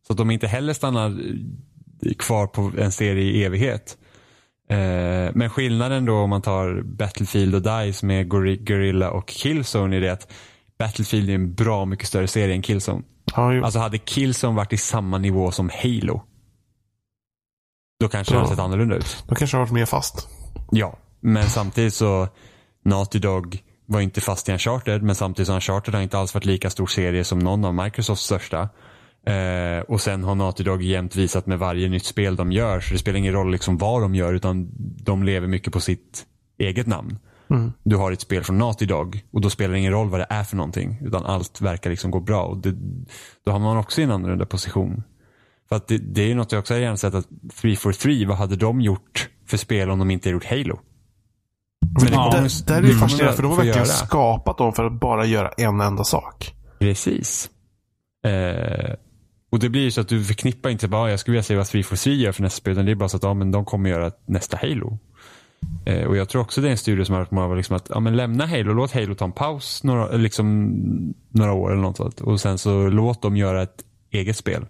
Speaker 3: Så att de inte heller stannar eh, kvar på en serie i evighet. Eh, men skillnaden då om man tar Battlefield och DICE med Gor- Guerrilla och Killzone är det att Battlefield är en bra mycket större serie än Killzone.
Speaker 1: Ja.
Speaker 3: Alltså hade Killzone varit i samma nivå som Halo. Då kanske det
Speaker 1: Ja.
Speaker 3: hade sett annorlunda ut.
Speaker 1: De kanske har varit mer fast.
Speaker 3: Ja, men samtidigt så Naughty Dog var inte fast i Uncharted men samtidigt så Uncharted har inte alls varit lika stor serie som någon av Microsofts största. Eh, och sen har Naughty Dog jämt visat med varje nytt spel de gör så det spelar ingen roll liksom vad de gör utan de lever mycket på sitt eget namn.
Speaker 1: Mm.
Speaker 3: Du har ett spel från Naughty Dog och då spelar det ingen roll vad det är för någonting utan allt verkar liksom gå bra. Och det, då har man också en annorlunda position. För att det, det är ju något jag också har gärna sett att 343, vad hade de gjort för spel om de inte hade gjort Halo? Men det
Speaker 2: Ja.
Speaker 1: är
Speaker 3: det
Speaker 1: det
Speaker 3: kommer
Speaker 1: fascinerande för de har verkligen
Speaker 3: göra.
Speaker 1: skapat dem för att bara göra en enda sak.
Speaker 3: Precis. Eh, Och det blir ju så att du förknippar inte bara, jag skulle vilja se vad 343 gör för nästa spel, utan det är bara så att ja, men de kommer göra nästa Halo. Eh, och jag tror också det är en studie som har varit med liksom att ja, men lämna Halo, låt Halo ta en paus några, liksom, några år eller något sånt. Och sen så låt dem göra ett eget spel.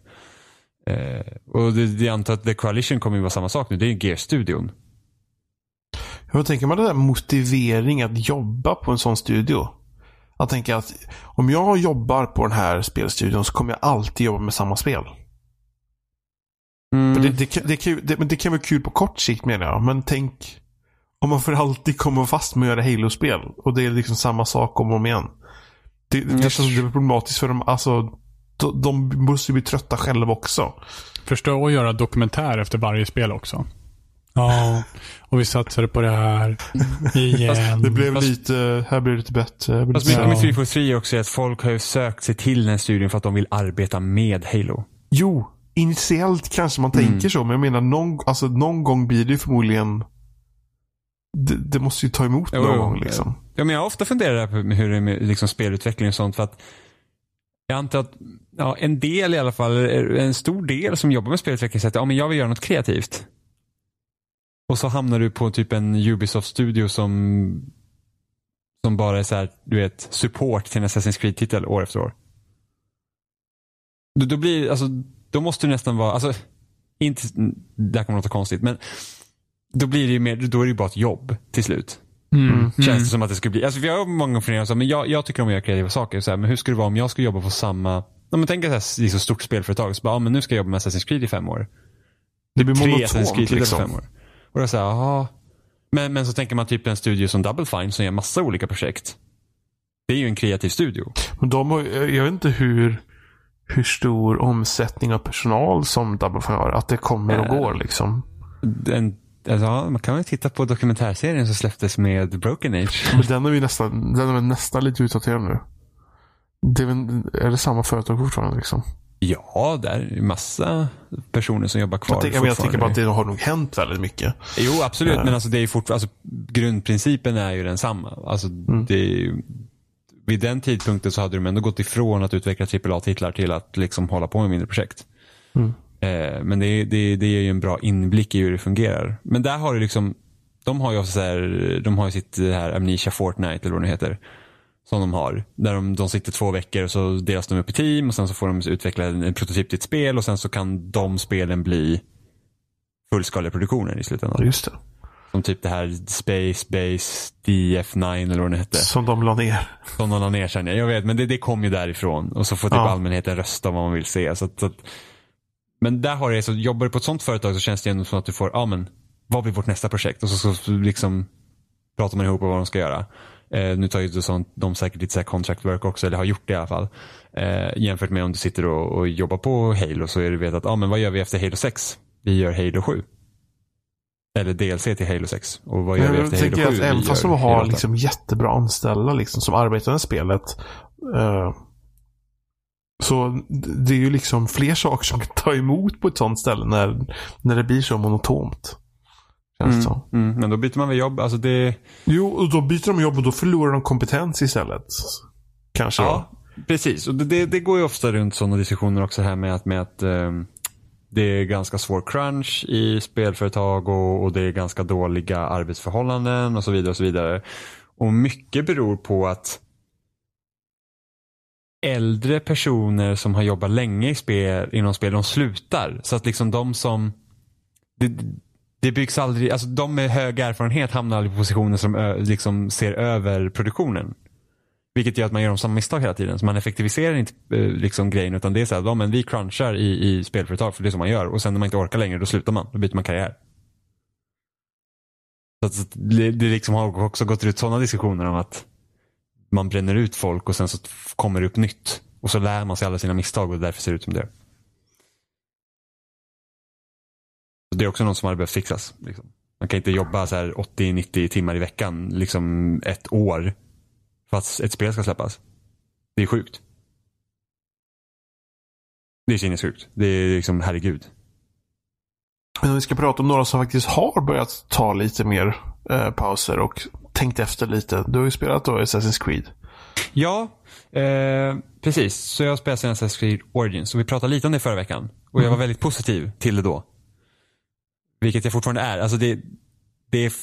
Speaker 3: Eh, och det, det antar att The Coalition kommer ju vara samma sak nu, det är ju Gear-studion.
Speaker 1: Hur tänker man det där motivering att jobba på en sån studio? Jag tänker att om jag jobbar på den här spelstudion så kommer jag alltid jobba med samma spel.
Speaker 3: Mm.
Speaker 1: Det, det, det, det kan vara kul på kort sikt menar jag. Men tänk om man för alltid kommer fast med att göra Halo-spel. Och det är liksom samma sak om och om igen. Det, det som det är problematiskt för dem. Alltså, de, de måste ju bli trötta själva också.
Speaker 2: Förstå att göra dokumentär efter varje spel också. Ja, och vi satsade på det här igen.
Speaker 1: Det blev
Speaker 3: Fast-
Speaker 1: lite, här blev det lite bättre. här
Speaker 3: Fast mycket med
Speaker 1: sämre.
Speaker 3: 343 också är att folk har ju sökt sig till den studien för att de vill arbeta med Halo.
Speaker 1: Jo, initiellt kanske man tänker så. Men jag menar någon, alltså, någon gång blir det ju förmodligen det, det måste ju ta emot
Speaker 3: Jo,
Speaker 1: någon gång liksom.
Speaker 3: Ja, men jag har ofta funderat på hur det är med liksom spelutveckling och sånt. För att jag antar att ja, en del i alla fall, en stor del som jobbar med spelutveckling säger att ja, men jag vill göra något kreativt. Och så hamnar du på typ en Ubisoft-studio som som bara är så här, du vet, support till en Assassin's Creed-titel år efter år. Då, då blir alltså, då måste du nästan vara, alltså, inte, det här kommer låta konstigt, men då blir det ju mer, då är det ju bara ett jobb till slut.
Speaker 2: Mm.
Speaker 3: Känns
Speaker 2: Mm.
Speaker 3: det som att det skulle bli. Alltså, jag har många så här, men jag, jag tycker om att göra kreativa saker. Så här, men hur skulle det vara om jag ska jobba på samma, ja, men tänk är så stort spelföretag. Så bara, ja, men nu ska jag jobba med Assassin's Creed i fem år.
Speaker 1: Det blir
Speaker 3: Tre Assassin's
Speaker 1: monotont
Speaker 3: Creed liksom. fem år. Och då säger jag, jaha. Men, men så tänker man typ en studio som Double Fine som gör massa olika projekt. Det är ju en kreativ studio.
Speaker 1: Men de har, jag vet inte hur, hur stor omsättning av personal som Double Fine har. Att det kommer och
Speaker 3: Äh.
Speaker 1: går liksom.
Speaker 3: Den, alltså, ja, man kan väl titta på dokumentärserien som släpptes med Broken Age.
Speaker 1: Men den är ju nästan, den är väl nästan lite utdaterad nu. Det är, väl, är det samma företag fortfarande liksom?
Speaker 3: Ja, där är massa personer som jobbar kvar
Speaker 1: Jag, tänker, jag tänker bara att det har nog hänt väldigt mycket.
Speaker 3: Jo, absolut.
Speaker 1: Ja.
Speaker 3: Men alltså, det är fortfarande, alltså, grundprincipen är ju densamma. Alltså,
Speaker 1: Mm.
Speaker 3: det vid den tidpunkten så hade de ändå gått ifrån att utveckla AAA-titlar till att liksom hålla på med mindre projekt.
Speaker 1: Mm.
Speaker 3: Eh, men det, det, det ger ju en bra inblick i hur det fungerar. Men där har du liksom, de har ju också så här, de har ju sitt det här Amnesia Fortnite eller vad det nu heter. Som de har. Där de, de sitter två veckor och så delas de upp i team och sen så får de utveckla en, en prototyp till ett spel och sen så kan de spelen bli fullskaliga produktioner i slutändan.
Speaker 1: Just det.
Speaker 3: Som typ det här Space Base DF9 eller vad det hette.
Speaker 1: Som de la ner.
Speaker 3: Som de la ner sen. Jag vet, men det, det kom ju därifrån. Och så får typ
Speaker 1: Ja.
Speaker 3: allmänheten rösta om vad man vill se. Så att, så att, men där har det, så jobbar du på ett sånt företag så känns det ändå som att du får, ja men, vad blir vårt nästa projekt? Och så, så liksom pratar man ihop om vad de ska göra. Eh, nu tar ju sånt, de säkert lite så här contract work också, eller har gjort det i alla fall. Eh, jämfört med om du sitter och, och jobbar på Halo så är det vet att, ja men vad gör vi efter Halo 6? Vi gör Halo 7. Eller DLC till Halo 6. Och vad gör
Speaker 1: Men
Speaker 3: vi
Speaker 1: jag
Speaker 3: efter Halo 7?
Speaker 1: tänker att även fast de har
Speaker 3: 8.
Speaker 1: liksom jättebra anställda liksom, som arbetar med spelet. eh, så det är ju liksom fler saker som kan ta emot på ett sånt ställe när, när det blir så monotont. Känns
Speaker 3: Mm, mm, men då byter man väl jobb. Alltså det,
Speaker 1: Jo, och då byter de jobb och då förlorar de kompetens istället. Kanske
Speaker 3: ja, precis. Och det, det, går ju ofta runt sådana diskussioner också här med att, med att ehm, det är ganska svår crunch i spelföretag och, och det är ganska dåliga arbetsförhållanden och så vidare. Och så vidare. Och mycket beror på att äldre personer som har jobbat länge i spel, inom spel, de slutar. Så att liksom de som det, det byggs aldrig, alltså de med hög erfarenhet hamnar aldrig på positioner som ö, liksom ser över produktionen. Vilket gör att man gör om samma misstag hela tiden. Så man effektiviserar inte eh, liksom grejen utan det är så här, ja, men vi crunchar i, i spelföretag för det är som man gör. Och sen när man inte orkar längre då slutar man. Då byter man karriär. Så att det, det liksom har också gått ut sådana diskussioner om att man bränner ut folk och sen så kommer det upp nytt. Och så lär man sig alla sina misstag och därför ser det ut som det Det är också något som hade behövt fixas. Liksom. Man kan inte jobba så här 80-90 timmar i veckan liksom ett år för att ett spel ska släppas. Det är sjukt. Det är sinnessjukt. Det är liksom, herregud.
Speaker 1: Men vi ska prata om några som faktiskt har börjat ta lite mer eh, pauser och tänkt efter lite. Du har ju spelat då Assassin's Creed.
Speaker 3: Ja, eh, precis. Så jag spelade senast Assassin's Creed Origins och vi pratade lite om det förra veckan. Och jag var väldigt positiv till det då. Vilket jag fortfarande är. Alltså det, det är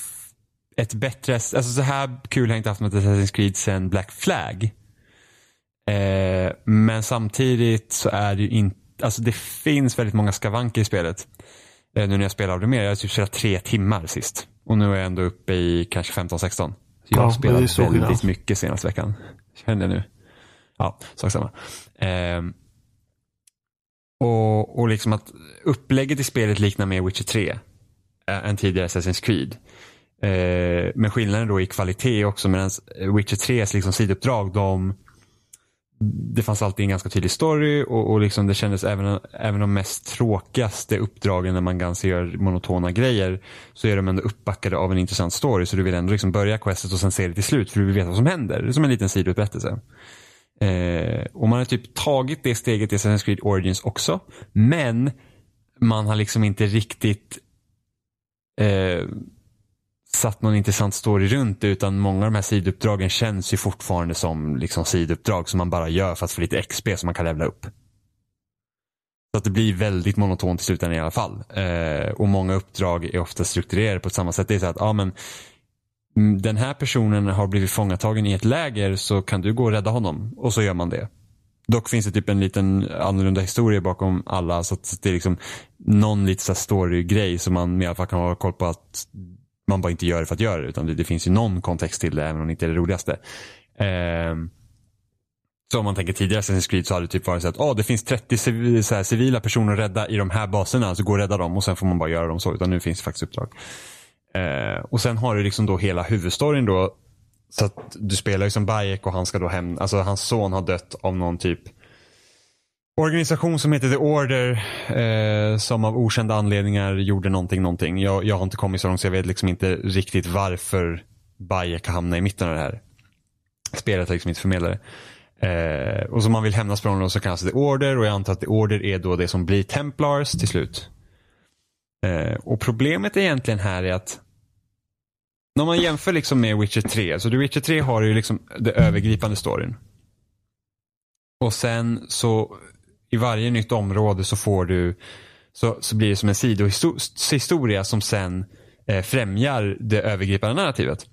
Speaker 3: ett bättre, alltså så här kul har jag inte haft med Assassin's Creed sen Black Flag. Eh, men samtidigt så är det ju inte, alltså det finns väldigt många skavanker i spelet. Eh, nu när jag spelar av det mer, jag har typ spelat tre timmar sist. Och nu är jag ändå uppe i kanske 15-16. Så jag
Speaker 1: Ja,
Speaker 3: har spelat väldigt
Speaker 1: skillnad.
Speaker 3: mycket senaste veckan. Känner jag nu. Ja, sak samma. Ehm, och, och liksom att upplägget i spelet liknar mer Witcher 3 äh, än tidigare Assassin's Creed. Eh, men skillnaden då i kvalitet också medan Witcher 3s liksom sidouppdrag de det fanns alltid en ganska tydlig story och, och liksom det kändes även, även de mest tråkigaste uppdragen när man ganska gör monotona grejer så är de ändå uppbackade av en intressant story så du vill ändå liksom börja questet och sen se det till slut för du vill veta vad som händer. Det är som en liten sidoupprättelse. Eh, och man har typ tagit det steget i Assassin's Creed Origins också. Men man har liksom inte riktigt eh, satt någon intressant story runt det utan många av de här sidouppdragen känns ju fortfarande som liksom sidouppdrag som man bara gör för att få lite XP som man kan levla upp. Så att det blir väldigt monotont i slutändan i alla fall. Eh, och många uppdrag är ofta strukturerade på ett samma sätt. Det är så att, ja men mm, den här personen har blivit fångatagen i ett läger så kan du gå och rädda honom. Och så gör man det. Dock finns det typ en liten annorlunda historia bakom alla så att det är liksom någon liten storygrej story-grej som man i alla fall kan ha koll på att man bara inte gör det för att göra det utan det, det finns ju någon kontext till det även om det inte är det roligaste. Eh, så om man tänker tidigare Assassin's Creed så hade det typ varit så att oh, det finns 30 civ så här, civila personer att rädda i de här baserna så gå och rädda dem och sen får man bara göra dem så utan nu finns det faktiskt uppdrag. Eh, och sen har du liksom då hela huvudstoryn då så att du spelar ju som Bayek och han ska då hem, alltså hans son har dött av någon typ organisation som heter The Order eh, som av okända anledningar gjorde någonting, någonting. Jag, jag har inte kommit så långt så jag vet liksom inte riktigt varför Bayek hamnade i mitten av det här. Spelet har liksom inte förmedlat det. Eh, och som man vill hämnas på honom så kallas det The Order och jag antar att The Order är då det som blir Templars till slut. Eh, och problemet egentligen här är att när man jämför liksom med Witcher 3, så The Witcher 3 har ju liksom det övergripande storyn. Och sen så i varje nytt område så får du så, så blir det som en sidohistoria som sen eh, främjar det övergripande narrativet.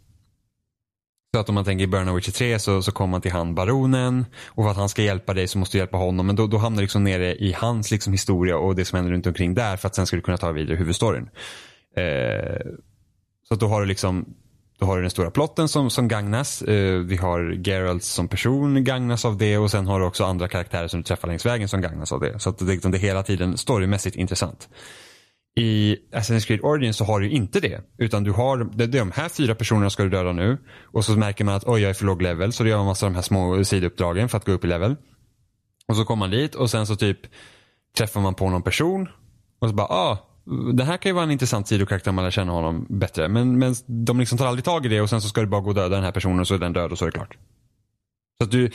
Speaker 3: Så att om man tänker i början av Witcher 3 så, så kommer man till han baronen och för att han ska hjälpa dig så måste du hjälpa honom. Men då, då hamnar du liksom nere i hans liksom historia och det som händer runt omkring där för att sen ska du kunna ta vidare huvudstoryn. Eh, så att då har du liksom då har du den stora plotten som, som gagnas. Eh, vi har Geralt som person gagnas av det och sen har du också andra karaktärer som du träffar längs vägen som gagnas av det. Så att det, liksom, det är hela tiden storymässigt intressant. I Assassin's Creed Origins så har du inte det. Utan du har, det, det är de här fyra personerna ska du döda nu. Och så märker man att oj jag är för låg level så då gör man massa av de här små sidouppdragen för att gå upp i level. Och så kommer man dit och sen så typ träffar man på någon person. Och så bara ah det här kan ju vara en intressant sidokaraktär om man lär känna honom bättre. Men, men de liksom tar aldrig tag i det och sen så ska du bara gå och döda den här personen och så är den död och så är det klart. Så att du,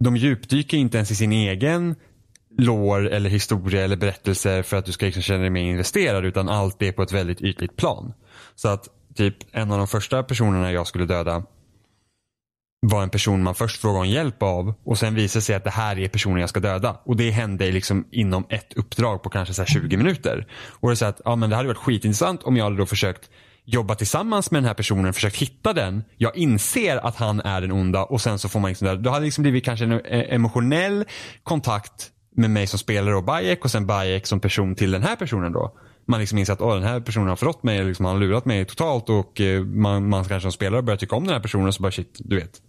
Speaker 3: de djupdyker inte ens i sin egen lår eller historia eller berättelser för att du ska liksom känna dig mer investerad utan allt är på ett väldigt ytligt plan. Så att typ en av de första personerna jag skulle döda var en person man först frågade om hjälp av och sen visade sig att det här är personen jag ska döda. Och det hände liksom inom ett uppdrag på kanske så 20 minuter. Och det är så att ja, men det hade varit skitintressant om jag hade då försökt jobba tillsammans med den här personen, försökt hitta den. Jag inser att han är den onda och sen så får man liksom där. Då hade det liksom blivit kanske en eh, emotionell kontakt med mig som spelare och Bayek och sen Bayek som person till den här personen då. Man liksom inser att Åh, den här personen har förrått mig, liksom, han har lurat mig totalt och eh, man, man kanske som spelare börjar tycka om den här personen och så bara shit, du vet.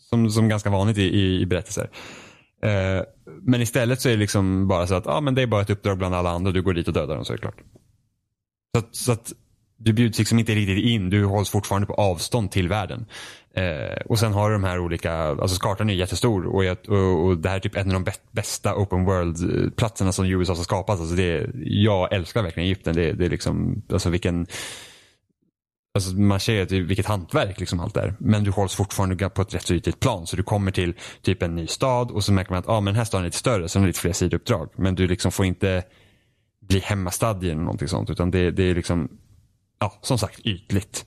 Speaker 3: Som, som ganska vanligt i, i, i berättelser. Eh, men istället så är det liksom bara så att ah, men det är bara ett uppdrag bland alla andra, du går dit och dödar dem så är det klart. Så att, så att du bjuds liksom inte riktigt in, du hålls fortfarande på avstånd till världen. Eh, och sen har du de här olika, alltså kartan är jättestor och, jag, och, och det här är typ en av de bästa open world-platserna som USA har skapat. Alltså det, jag älskar verkligen Egypten. Det, det är liksom, alltså vilken Alltså man ser att det är vilket hantverk liksom allt är. Men du hålls fortfarande på ett rätt så ytligt plan. Så du kommer till typ en ny stad och så märker man att ah, men den här staden är lite större så den har lite fler sidouppdrag. Men du liksom får inte bli hemmastad i eller någonting sånt. Utan det, det är liksom, ja som sagt ytligt.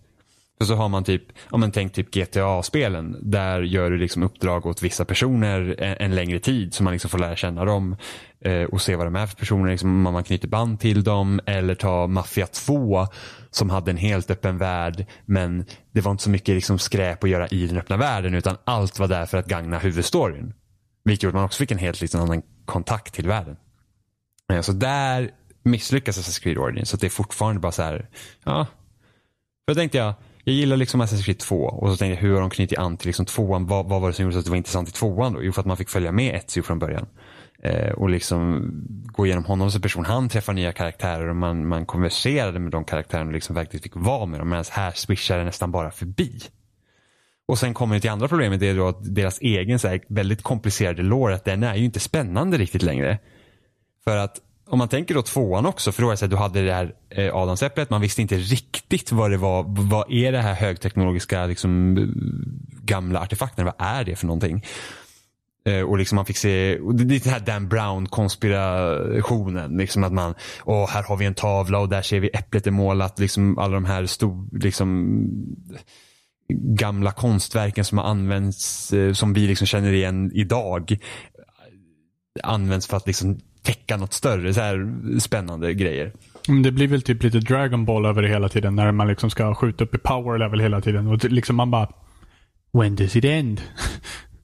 Speaker 3: För så har man typ, om man tänk typ GTA-spelen. Där gör du liksom uppdrag åt vissa personer en, en längre tid. Så man liksom får lära känna dem. Eh, och se vad de är för personer. Liksom, om man knyter band till dem. Eller ta Mafia 2. Som hade en helt öppen värld. Men det var inte så mycket liksom skräp att göra i den öppna världen. Utan allt var där för att gagna huvudstoryn. Vilket gjorde att man också fick en helt liksom, annan kontakt till världen. Eh, så där misslyckas Assassin's Creed Origins. Så det är fortfarande bara så här. Ja. För då tänkte jag. Jag gillar liksom Assassin's Creed 2 och så tänkte jag hur har de knutit an till liksom tvåan? Vad, vad var det som gjorde att det var intressant i tvåan då? Jo för att man fick följa med Ezio från början. Eh, och liksom gå igenom honom som person. Han träffar nya karaktärer och man, man konverserade med de karaktärerna och liksom verkligen fick vara med dem. Medan här swishar det nästan bara förbi. Och sen kommer det till andra problemet, det är då att deras egen så här, väldigt komplicerade lore, att den är ju inte spännande riktigt längre. För att om man tänker då tvåan också, för då är det så att du hade det här eh, Adamsäpplet, man visste inte riktigt vad det var. Vad är det här högteknologiska liksom, gamla artefakten? Vad är det för någonting? Eh, och liksom man fick se, och det är den här Dan Brown konspirationen. Liksom att man, åh här har vi en tavla och där ser vi äpplet är målat. Liksom alla de här stor, liksom gamla konstverken som har använts, eh, som vi liksom känner igen idag. Används för att liksom täcka något större, så här spännande grejer.
Speaker 2: Det blir väl typ lite Dragon Ball över det hela tiden när man liksom ska skjuta upp i power level hela tiden. Och liksom man bara When does it end?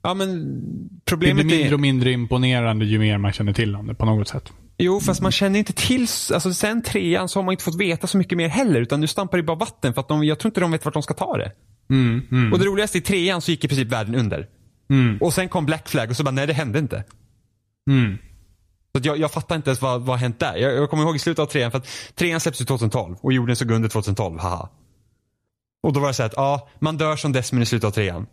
Speaker 3: Ja men
Speaker 2: Det
Speaker 3: problemet
Speaker 2: blir mindre och mindre imponerande ju mer man känner till om det på något sätt.
Speaker 3: jo fast man känner inte till, alltså sen trean så har man inte fått veta så mycket mer heller utan nu stampar det bara vatten för att de, jag tror inte de vet vart de ska ta det.
Speaker 2: Mm, mm,
Speaker 3: Och det roligaste i trean så gick i princip världen under.
Speaker 2: mm,
Speaker 3: Och sen kom Black Flag och så bara nej det hände inte.
Speaker 2: mm.
Speaker 3: Så jag, jag fattar inte ens vad, vad har hänt där. Jag, jag kommer ihåg i slutet av trean för att trean släpps ju 2012 och jorden såg under 2012, haha. Och då var det så här att ja, man dör som Desmond i slutet av trean.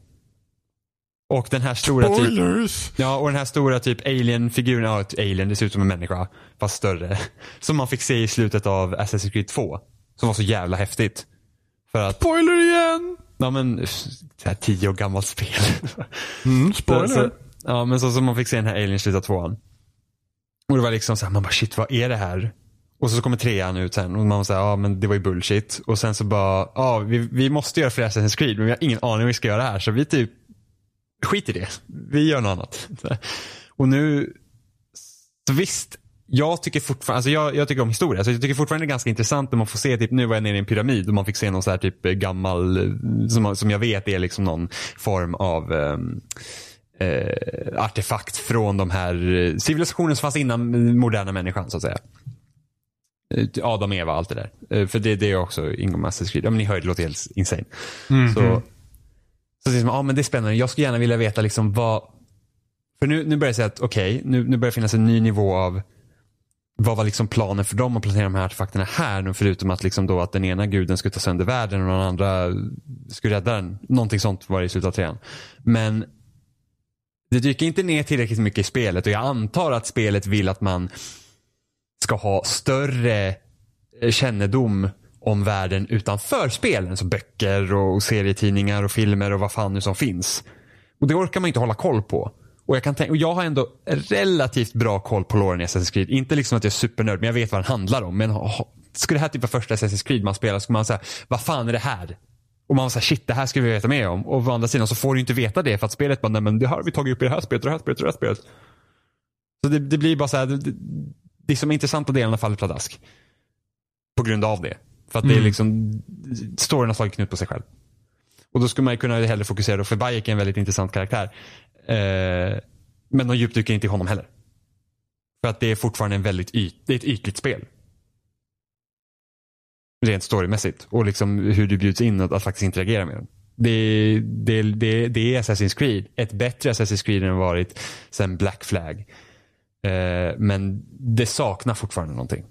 Speaker 3: Och den här stora typ,
Speaker 1: Spoilers!
Speaker 3: ja och den här stora typ alien-figuren, ja ett alien, det ser ut som en människa, fast större. Som man fick se i slutet av Assassin's Creed 2. Som var så jävla häftigt. För att,
Speaker 1: Spoiler igen!
Speaker 3: ja men, det här tio år gammalt spel.
Speaker 1: Mm,
Speaker 3: Så,
Speaker 1: spoiler.
Speaker 3: så, ja, men så, så man fick se den här alien i slutet av tvåan. Och det var liksom så här, man bara shit vad är det här? Och så kommer trean ut sen och man var så här, ja men det var ju bullshit. Och sen så bara, ja vi, vi måste göra fler Assassin's Creed men vi har ingen aning om vi ska göra här. Så vi typ, skit i det. Vi gör något annat. Och nu, så visst, jag tycker fortfarande, alltså jag, jag tycker om historia. Så jag tycker fortfarande det är ganska intressant när man får se, typ nu var jag nere i en pyramid och man fick se någon så här typ gammal, som, som jag vet är liksom någon form av ehm, eh, artefakt från de här eh, civilisationen som fanns innan moderna människan så att säga. Eh, Adam, Eva, allt det där. Eh, för det, det är också Assassin's Creed. Ja, men ni hör, det låter helt insane.
Speaker 2: Mhm.
Speaker 3: Så, så det är som, ja men det är spännande. Jag skulle gärna vilja veta liksom vad, för nu, nu börjar jag säga att okej, nu, nu börjar det finnas en ny nivå av vad var liksom planen för dem att placera de här artefakterna här nu förutom att liksom då att den ena guden skulle ta sönder världen och den andra skulle rädda den. Någonting sånt var det i slutet av trean. Men det dyker inte ner tillräckligt mycket i spelet och jag antar att spelet vill att man ska ha större eh, kännedom om världen utanför spelen. Som alltså böcker och serietidningar och filmer och vad fan nu som finns. Och det orkar man inte hålla koll på. Och jag, kan tänka, och jag har ändå relativt bra koll på loren i Assassin's Creed. Inte liksom att jag är supernörd, men jag vet vad den handlar om. Men oh, skulle det här typ vara första Assassin's Creed man spelar, skulle man säga, vad fan är det här? Och man var såhär, shit det här ska vi veta mer om. Och å andra sidan så får du inte veta det för att spelet bara, nej men det här har vi tagit upp i det här spelet, och det här spelet, och det här spelet. Så det, det blir bara så här, det, det, det som är intressanta delarna faller pladask. På grund av det. För att det är liksom, storyn har slagit knut på sig själv. Och då skulle man ju kunna hellre fokusera då, för Bayek är en väldigt intressant karaktär. Eh, men de djupdyker inte i honom heller. För att det är fortfarande en väldigt yt, det är ett ytligt spel. Rent storymässigt. Och liksom hur du bjuds in att, att faktiskt interagera med den. Det, det, det, det är Assassin's Creed. Ett bättre Assassin's Creed än varit sen Black Flag. Eh, men det saknar fortfarande någonting.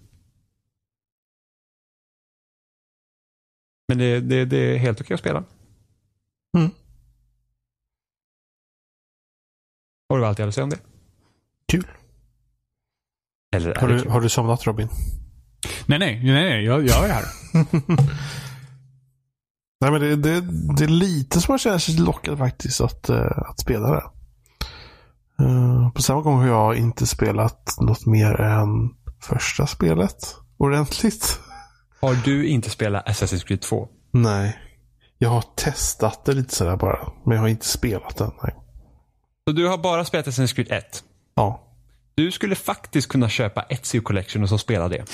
Speaker 3: Men det, det, det är helt okej att spela.
Speaker 1: Mm.
Speaker 3: Och det var allt jag hade att säga om det.
Speaker 1: Kul.
Speaker 3: Eller
Speaker 1: Har du, har du somnat Robin?
Speaker 2: Nej, nej, nej, nej jag, jag är här.
Speaker 1: Nej, men det, det, det är lite som man känner sig lockad faktiskt att, eh, att spela det. Eh, på samma gång har jag inte spelat något mer än första spelet ordentligt.
Speaker 3: Har du inte spelat Assassin's Creed 2?
Speaker 1: Nej. Jag har testat det lite sådär bara. Men jag har inte spelat den. Nej.
Speaker 3: Så du har bara spelat Assassin's Creed 1?
Speaker 1: Ja.
Speaker 3: Du skulle faktiskt kunna köpa Ezio Collection och så spela det.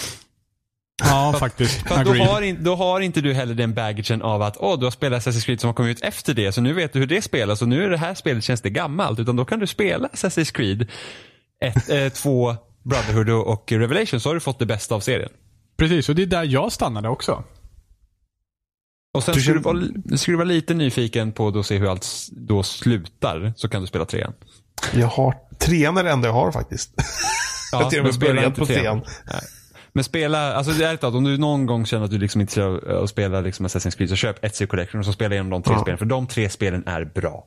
Speaker 2: Ja, faktiskt.
Speaker 3: För då, har in, då har inte du heller den baggagen av att åh, du har spelat Assassin's Creed som har kommit ut efter det, så nu vet du hur det spelas och nu är det här spelet känns det gammalt. Utan då kan du spela Assassin's Creed 1, eh, 2, Brotherhood och och Revelation så har du fått det bästa av serien.
Speaker 2: Precis, och det är där jag stannade också.
Speaker 3: Och sen
Speaker 1: Du
Speaker 3: ska du,
Speaker 1: känner-
Speaker 3: vara, ska du vara lite nyfiken på att se hur allt då slutar så kan du spela trean.
Speaker 1: Jag har... Trean är det enda jag har faktiskt. jag har till och med
Speaker 3: spelar
Speaker 1: börjat
Speaker 3: inte
Speaker 1: på
Speaker 3: trean. Men spela, alltså det är talat, om du någon gång känner att du liksom inte ska att spela liksom Assassin's Creed så köp Ezio Collection och så spela igenom de tre
Speaker 1: Ja.
Speaker 3: spelen. För de tre spelen är bra.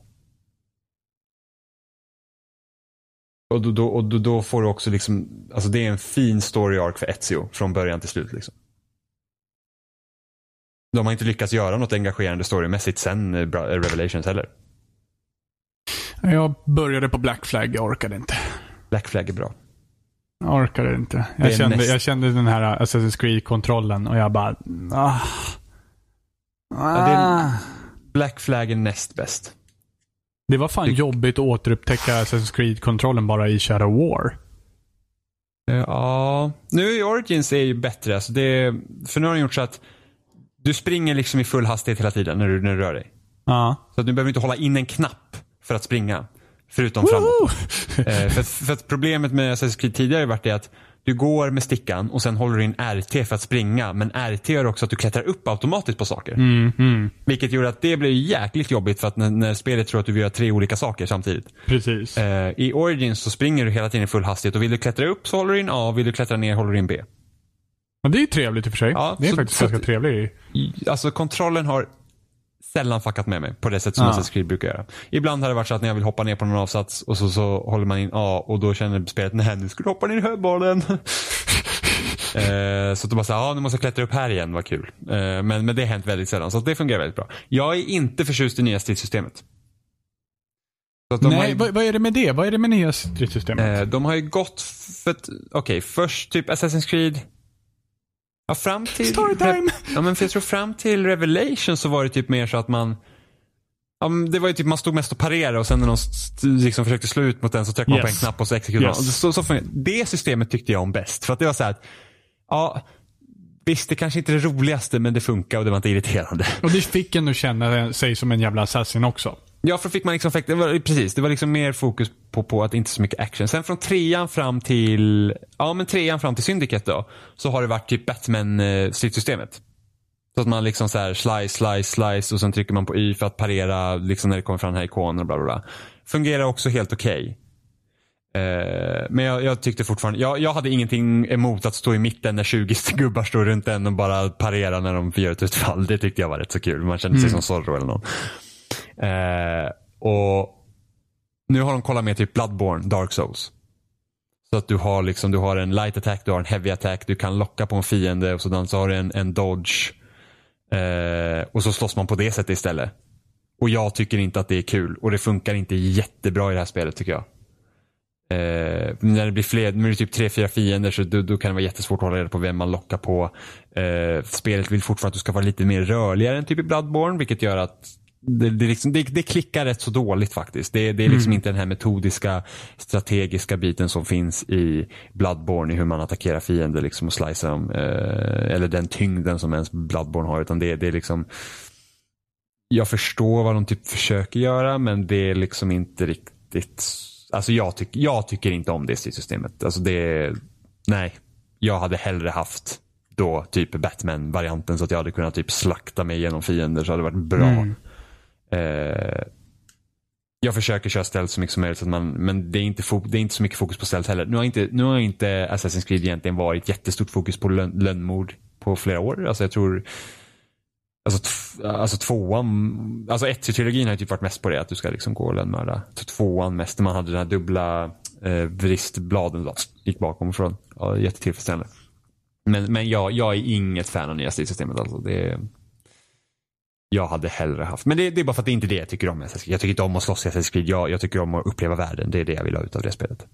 Speaker 3: Och, då, då, och då, då får du också liksom, alltså det är en fin story arc för Ezio från början till slut. Liksom. De har inte lyckats göra något engagerande storymässigt sen eh, eh, Revelations heller.
Speaker 2: Jag började på Black Flag, jag orkade inte.
Speaker 3: Black Flag är bra.
Speaker 2: Jag orkade inte. Jag kände,
Speaker 3: näst-
Speaker 2: jag kände den här Assassin's Creed-kontrollen och jag bara... Ah.
Speaker 3: Ja,
Speaker 2: Ah.
Speaker 3: Black Flag är näst bäst.
Speaker 2: Det var fan jobbigt att återupptäcka Assassin's Creed-kontrollen bara i Shadow War.
Speaker 3: Eh, Ja, nu i Origins är ju bättre. Alltså det, för nu har de gjort så att du springer liksom i full hastighet hela tiden när du, när du rör dig.
Speaker 2: Ja.
Speaker 3: Så att du behöver inte hålla in en knapp för att springa. Förutom framåt. Eh, för, att- för att problemet med Assassin's Creed tidigare har varit det att du går med stickan och sen håller du in RT för att springa. Men RT gör också att du klättrar upp automatiskt på saker.
Speaker 2: Mm, mm.
Speaker 3: Vilket gjorde att det blev jäkligt jobbigt för att när, när spelet tror att du vill göra tre olika saker samtidigt.
Speaker 2: Precis.
Speaker 3: Eh, I Origins så springer du hela tiden i full hastighet och vill du klättra upp så håller du in A, vill du klättra ner håller du in B.
Speaker 2: Men det är ju trevligt i och för sig.
Speaker 3: Ja,
Speaker 2: det är
Speaker 3: så-
Speaker 2: faktiskt
Speaker 3: så-
Speaker 2: ganska trevligt.
Speaker 3: Alltså kontrollen har sällan fuckat med mig på det sätt som
Speaker 2: Ja.
Speaker 3: Assassin's Creed brukar göra. Ibland har det varit så att när jag vill hoppa ner på någon avsats och så, så håller man in A och då känner spelet nej nu ska du hoppa ner i högbollen. eh, så att de bara säger ja nu måste jag klättra upp här igen, vad kul. Eh, men, men det har hänt väldigt sällan så det fungerar väldigt bra. Jag är inte förtjust i nya stridssystemet.
Speaker 2: Nej,
Speaker 3: ju-
Speaker 2: vad, vad är det med det? Vad är det med nya stridssystemet?
Speaker 3: Eh, de har ju gått för okej, först typ Assassin's Creed. Ja, fram till...
Speaker 2: Storytime!
Speaker 3: Ja, men för jag tror fram till Revelation så var det typ mer så att man Ja, men det var ju typ man stod mest och parerade och sen när st- liksom försökte slå ut mot den så tryckte man på en knapp och så exekuterade.
Speaker 2: Yes.
Speaker 3: Så, så fungerar- det systemet tyckte jag om bäst. För att det var så här att, ja, visst det kanske inte är det roligaste men det funkar och det var inte irriterande.
Speaker 2: Och det fick en att känna sig som en jävla assassin också.
Speaker 3: Ja, för då fick man liksom det var, precis, det var liksom mer fokus på, på att inte så mycket action. Sen från trean fram till, ja men trean fram till Syndicate då, så har det varit typ Batman-stridssystemet. Så att man liksom så här slice, slice, slice och sen trycker man på Y för att parera liksom när det kommer fram den här ikonen och bla bla bla. Fungerar också helt okej. Eh, men jag, jag tyckte fortfarande, jag, jag hade ingenting emot att stå i mitten när 20 gubbar står runt en och bara parera när de gör ett utfall. Det tyckte jag var rätt så kul. Man kände sig som Zorro eller någon. Eh, och nu har de kollat med typ Bloodborne, Dark Souls. Så att du har liksom, du har en light attack, du har en heavy attack, du kan locka på en fiende och sådant. Så har du en, en dodge. Eh, och så slåss man på det sättet istället. Och jag tycker inte att det är kul. Och det funkar inte jättebra i det här spelet tycker jag. Eh, när det blir fler, när det är typ tre, fyra fiender så då, då kan det vara jättesvårt att hålla reda på vem man lockar på. Eh, spelet vill fortfarande att du ska vara lite mer rörligare än typ i Bloodborne vilket gör att det, det, liksom, det, det klickar rätt så dåligt faktiskt. Det, det är liksom inte den här metodiska, strategiska biten som finns i Bloodborne i hur man attackerar fiender liksom och slicear dem. Eh, eller den tyngden som ens Bloodborne har. Utan det, det är liksom jag förstår vad de typ försöker göra men det är liksom inte riktigt Alltså jag, tyck, jag tycker inte om det stridssystemet. Alltså det, nej. Jag hade hellre haft då typ Batman-varianten så att jag hade kunnat typ slakta mig genom fiender så hade det varit bra.
Speaker 2: Mm.
Speaker 3: Eh, jag försöker köra stealth så mycket som möjligt så att man, men det är, inte det är inte så mycket fokus på stealth heller. Nu har inte, nu har inte Assassin's Creed egentligen varit jättestort fokus på lön, lönnmord på flera år. Alltså jag tror Alltså, alltså tvåan, alltså ett-trilogin har ju typ varit mest på det att du ska liksom gå och lönnmörda. Tvåan mest när man hade den här dubbla eh, vristbladen då, gick bakom och från. Ja, jättetillfredsställande. Men, men jag, jag är inget fan av nya stridssystemet alltså. Det, jag hade hellre haft. Men det, det är bara för att det är inte det jag tycker om. Jag tycker inte om att slåss i Assassin's Creed. Jag, jag tycker om att uppleva världen. Det är det jag vill ha ut av det spelet.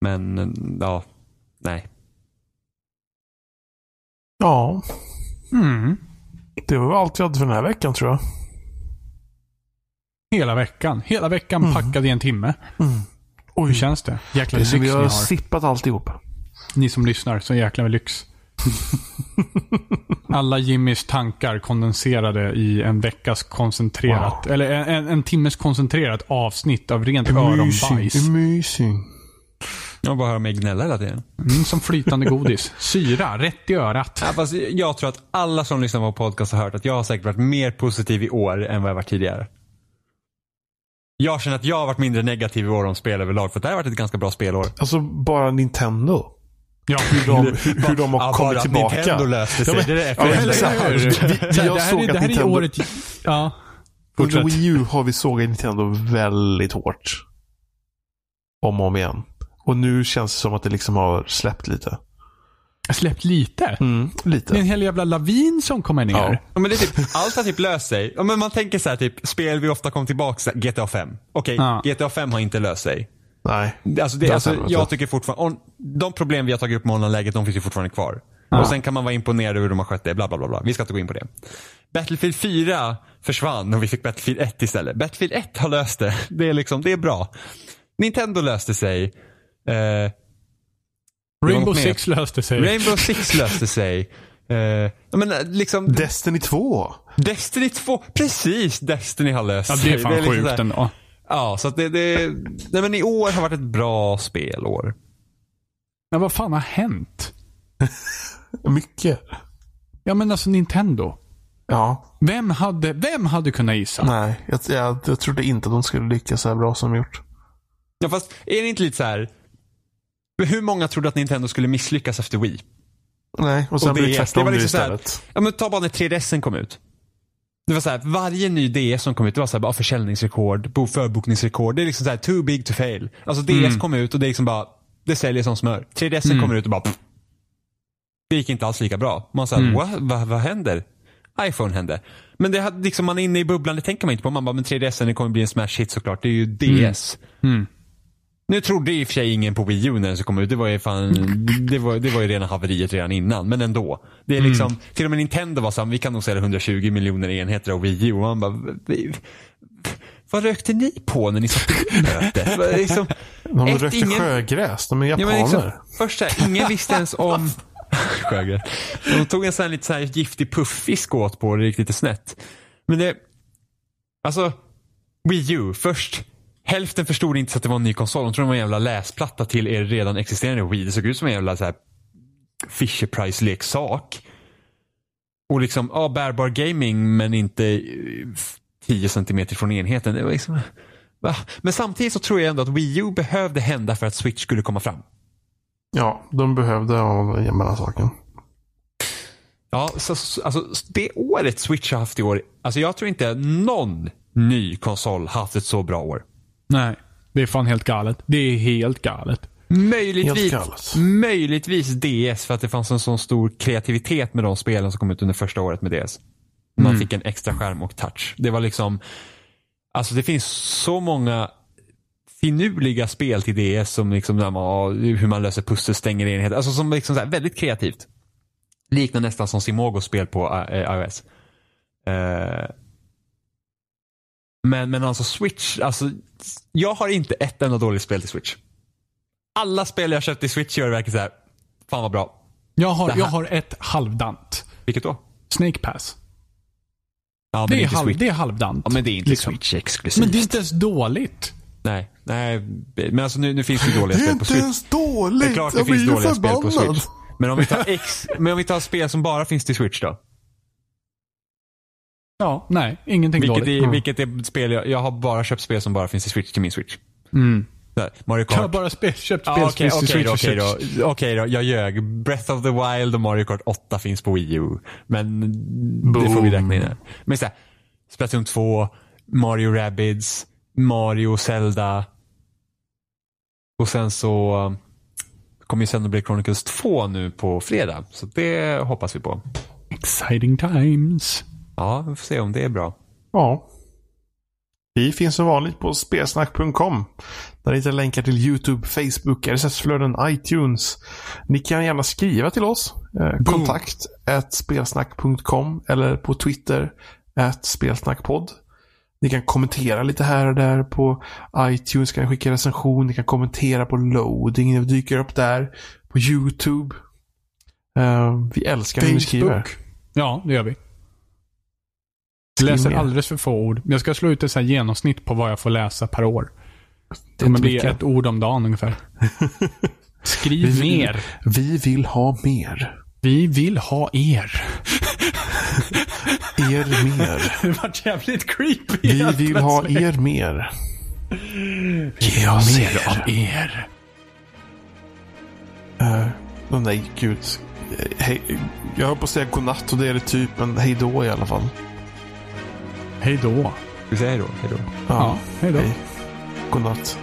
Speaker 3: Men, ja, nej.
Speaker 1: Ja.
Speaker 2: Mm.
Speaker 1: Det var allt vi hade för den här veckan tror jag.
Speaker 2: Hela veckan. Hela veckan packad i en timme.
Speaker 1: Oj,
Speaker 2: Hur känns det? Jäkla
Speaker 1: det är
Speaker 2: lyx
Speaker 1: vi har
Speaker 2: har.
Speaker 1: sippat alltihop.
Speaker 2: Ni som lyssnar, så jäkla med lyx. Alla Jimmys tankar kondenserade i en veckas koncentrerat, eller en, en, en timmes koncentrerat avsnitt av rent öronbajs.
Speaker 1: Amazing.
Speaker 3: Jag bara hör mig gnälla hela tiden.
Speaker 2: Mm, som flytande godis. Syra, rätt i örat.
Speaker 3: Ja, fast jag tror att alla som lyssnar på podcast har hört att jag har säkert varit mer positiv i år än vad jag varit tidigare. Jag känner att jag har varit mindre negativ i år om spel överlag, för det här har varit ett ganska bra spelår.
Speaker 1: Alltså bara Nintendo.
Speaker 2: Ja,
Speaker 1: Hur de, hur, de har
Speaker 3: Ja, bara
Speaker 1: kommit
Speaker 3: att
Speaker 1: tillbaka.
Speaker 3: Nintendo löste sig.
Speaker 1: Ja, men-
Speaker 3: det är
Speaker 1: ja, men
Speaker 3: jag
Speaker 1: här, vi, vi
Speaker 2: det,
Speaker 1: har
Speaker 2: här, är-
Speaker 1: sågat
Speaker 2: det här är
Speaker 1: Nintendo.
Speaker 2: året... Ja.
Speaker 1: Under. Wii U har vi sågat Nintendo väldigt hårt. Om och om igen. Och nu känns det som att det liksom har släppt lite.
Speaker 2: Jag släppt lite.
Speaker 1: Mm,
Speaker 2: Det är en
Speaker 1: lite.
Speaker 2: hel jävla lavin som kommer ner.
Speaker 1: Ja.
Speaker 3: Ja, men det är typ, allt har typ löst sig. Ja, men man tänker så här, typ, spel vi ofta kom tillbaka här, GTA 5. Okej,
Speaker 2: Ja.
Speaker 3: GTA 5 har inte löst sig.
Speaker 1: Nej.
Speaker 3: Alltså det,
Speaker 1: Det är
Speaker 3: alltså, jag tycker fortfarande, on, de problem vi har tagit upp med online-läget, de finns ju fortfarande kvar. Och sen kan man vara imponerad över hur de har skött det, bla bla bla. bla. Vi ska inte gå in på det. Battlefield 4 försvann och vi fick Battlefield 1 istället. Battlefield 1 har löst det. Det är liksom, det är bra. Nintendo löste sig. Eh,
Speaker 2: Rainbow. Six löste sig.
Speaker 3: Rainbow Six löste sig. Eh, jag menar, liksom,
Speaker 1: Destiny 2.
Speaker 3: Destiny 2, precis Destiny har löst
Speaker 2: ja,
Speaker 3: sig.
Speaker 2: det är fan
Speaker 3: liksom
Speaker 2: sjukt
Speaker 3: här-
Speaker 2: ändå.
Speaker 3: Ja, så att det, det, nej men i år har varit ett bra spelår.
Speaker 2: Men vad fan har hänt?
Speaker 1: Mycket.
Speaker 2: Ja men alltså Nintendo.
Speaker 1: Ja.
Speaker 2: Vem hade, vem hade kunnat gissa?
Speaker 1: Nej, jag, jag, jag trodde inte att de skulle lyckas så här bra som de gjort.
Speaker 3: Ja fast är det inte lite så här. Hur många trodde att Nintendo skulle misslyckas efter Wii?
Speaker 1: Nej, och sen
Speaker 3: Och
Speaker 1: blir det tvärtom
Speaker 3: det var liksom så här-
Speaker 1: istället.
Speaker 3: Ja men ta bara när 3DSen kom ut. Det var så här, varje ny DS som kom ut, det var så här, bara försäljningsrekord, bo- förbokningsrekord. Det är liksom så här, too big to fail. Alltså DS kom ut och det är liksom bara, det säljer som smör. 3DSen kommer ut och bara, pff. Det gick inte alls lika bra. Man sa, vad, vad, vad händer? iPhone hände. Men det hade, liksom, man är inne i bubblan, det tänker man inte på. Man bara, men 3DSen det kommer bli en smash hit såklart. Det är ju DS.
Speaker 2: Mm.
Speaker 3: Nu trodde i och för sig ingen på Wii U när den skulle komma ut. Det var ju fan, det var, det var ju rena haveriet redan innan. Men ändå. Det är liksom, till och med Nintendo var så här, vi kan nog sälja 120 miljoner enheter av Wii U. Och man bara, vad rökte ni på när ni satt i mötet? Liksom,
Speaker 1: De
Speaker 3: ett,
Speaker 1: rökte
Speaker 3: ingen-
Speaker 1: sjögräs. De är
Speaker 3: Ja,
Speaker 1: japaner.
Speaker 3: men liksom, först så här, ingen visste ens om Sjögren. De tog en sån här lite så här giftig pufffisk åt på och det gick lite snett. Men det, alltså, Wii U, först, hälften förstod inte att det var en ny konsol. De trodde det var en jävla läsplatta till er redan existerande Wii. Det såg ut som en jävla så här Fisher Price-leksak. Och liksom, ja, bärbar gaming men inte eh, 10 centimeter från enheten. Det var liksom, va? Men samtidigt så tror jag ändå att Wii U behövde hända för att Switch skulle komma fram.
Speaker 1: Ja, de behövde ha den mellansaken.
Speaker 3: Ja, så- alltså det året Switch har haft i år. Alltså jag tror inte någon ny konsol haft ett så bra år.
Speaker 2: Nej, det är fan helt galet. Det är helt galet.
Speaker 3: Möjligtvis,
Speaker 1: Helt
Speaker 3: möjligtvis DS för att det fanns en sån stor kreativitet med de spelen som kom ut under första året med DS. Man fick en extra skärm och touch. Det var liksom, alltså det finns så många finurliga spel till DS som liksom, där man, hur man löser pussel, stänger enheter. Alltså som liksom så här, väldigt kreativt. Liknar nästan som Simogos spel på eh, iOS. Eh, men, men alltså Switch, alltså jag har inte ett enda dåligt spel till Switch. Alla spel jag köpt i Switch gör verkligen så här. fan vad bra.
Speaker 2: Jag har,
Speaker 3: Det
Speaker 2: jag har ett halvdant.
Speaker 3: Vilket då?
Speaker 2: Snake Pass.
Speaker 3: Ja, men
Speaker 2: Det är,
Speaker 3: inte
Speaker 2: halv, det är halvdant.
Speaker 3: Ja, men det är inte
Speaker 2: liksom.
Speaker 3: Switch exklusivt.
Speaker 2: Men det är inte ens dåligt.
Speaker 3: Nej, nej. Men alltså nu, nu finns det dåliga
Speaker 1: Det är
Speaker 3: spel på
Speaker 1: inte
Speaker 3: Switch.
Speaker 1: ens dåligt.
Speaker 3: Det är klart det
Speaker 1: Jag
Speaker 3: finns dåliga spel på
Speaker 1: förbannad.
Speaker 3: Switch. Men om vi tar X, men om vi tar spel som bara finns till Switch då?
Speaker 2: Ja, nej. Ingenting
Speaker 3: Vilket
Speaker 2: dåligt.
Speaker 3: är, vilket är spel jag, jag har bara köpt spel som bara finns till Switch till min Switch.
Speaker 2: Mm.
Speaker 3: Mario
Speaker 2: Jag har
Speaker 3: Kart.
Speaker 2: bara spel, köpt spel
Speaker 3: Ja,
Speaker 2: som finns
Speaker 3: okej då,
Speaker 2: Switch
Speaker 3: okej
Speaker 2: Switch.
Speaker 3: då. Okej då, jag ljög. Breath of the Wild och Mario Kart 8 finns på Wii U. Men det får vi räkna in här. Men såhär, Splatoon 2, Mario Rabbids, Mario, Zelda. Och sen så kommer ju Xenoblade Chronicles 2 nu på fredag. Så det hoppas vi på.
Speaker 2: Exciting times.
Speaker 3: Ja, vi får se om det är bra.
Speaker 1: Ja. Vi finns som vanligt på spelsnack.com. Där hittar länkar till YouTube, Facebook, RSS-flöden, iTunes. Ni kan gärna skriva till oss. Eh, kontakt spelsnack.com eller på Twitter spelsnackpodd. Ni kan kommentera lite här och där på iTunes, kan skicka recension, ni kan kommentera på loading, det dyker upp där. På YouTube. Uh, vi älskar när ni skriver.
Speaker 2: Ja, det gör vi. Jag läser alldeles för få ord. Jag ska slå ut ett så genomsnitt på vad jag får läsa per år. Det kommer bli ett ord om dagen ungefär. Skriv
Speaker 1: vi
Speaker 2: vill, mer.
Speaker 1: Vi vill ha mer.
Speaker 2: Vi vill ha er.
Speaker 1: er mer.
Speaker 2: Det vart jävligt creepy.
Speaker 1: Vi vill ha er mer.
Speaker 2: Ge oss mer av er.
Speaker 1: Uh, oh nej, gud. Hej, jag höll på att säga godnatt och det är det typ, men hej då i alla fall.
Speaker 2: Hej då.
Speaker 3: Vi säger hej då? Hej då.
Speaker 2: Ja, ja hej då. Hej.
Speaker 1: God natt.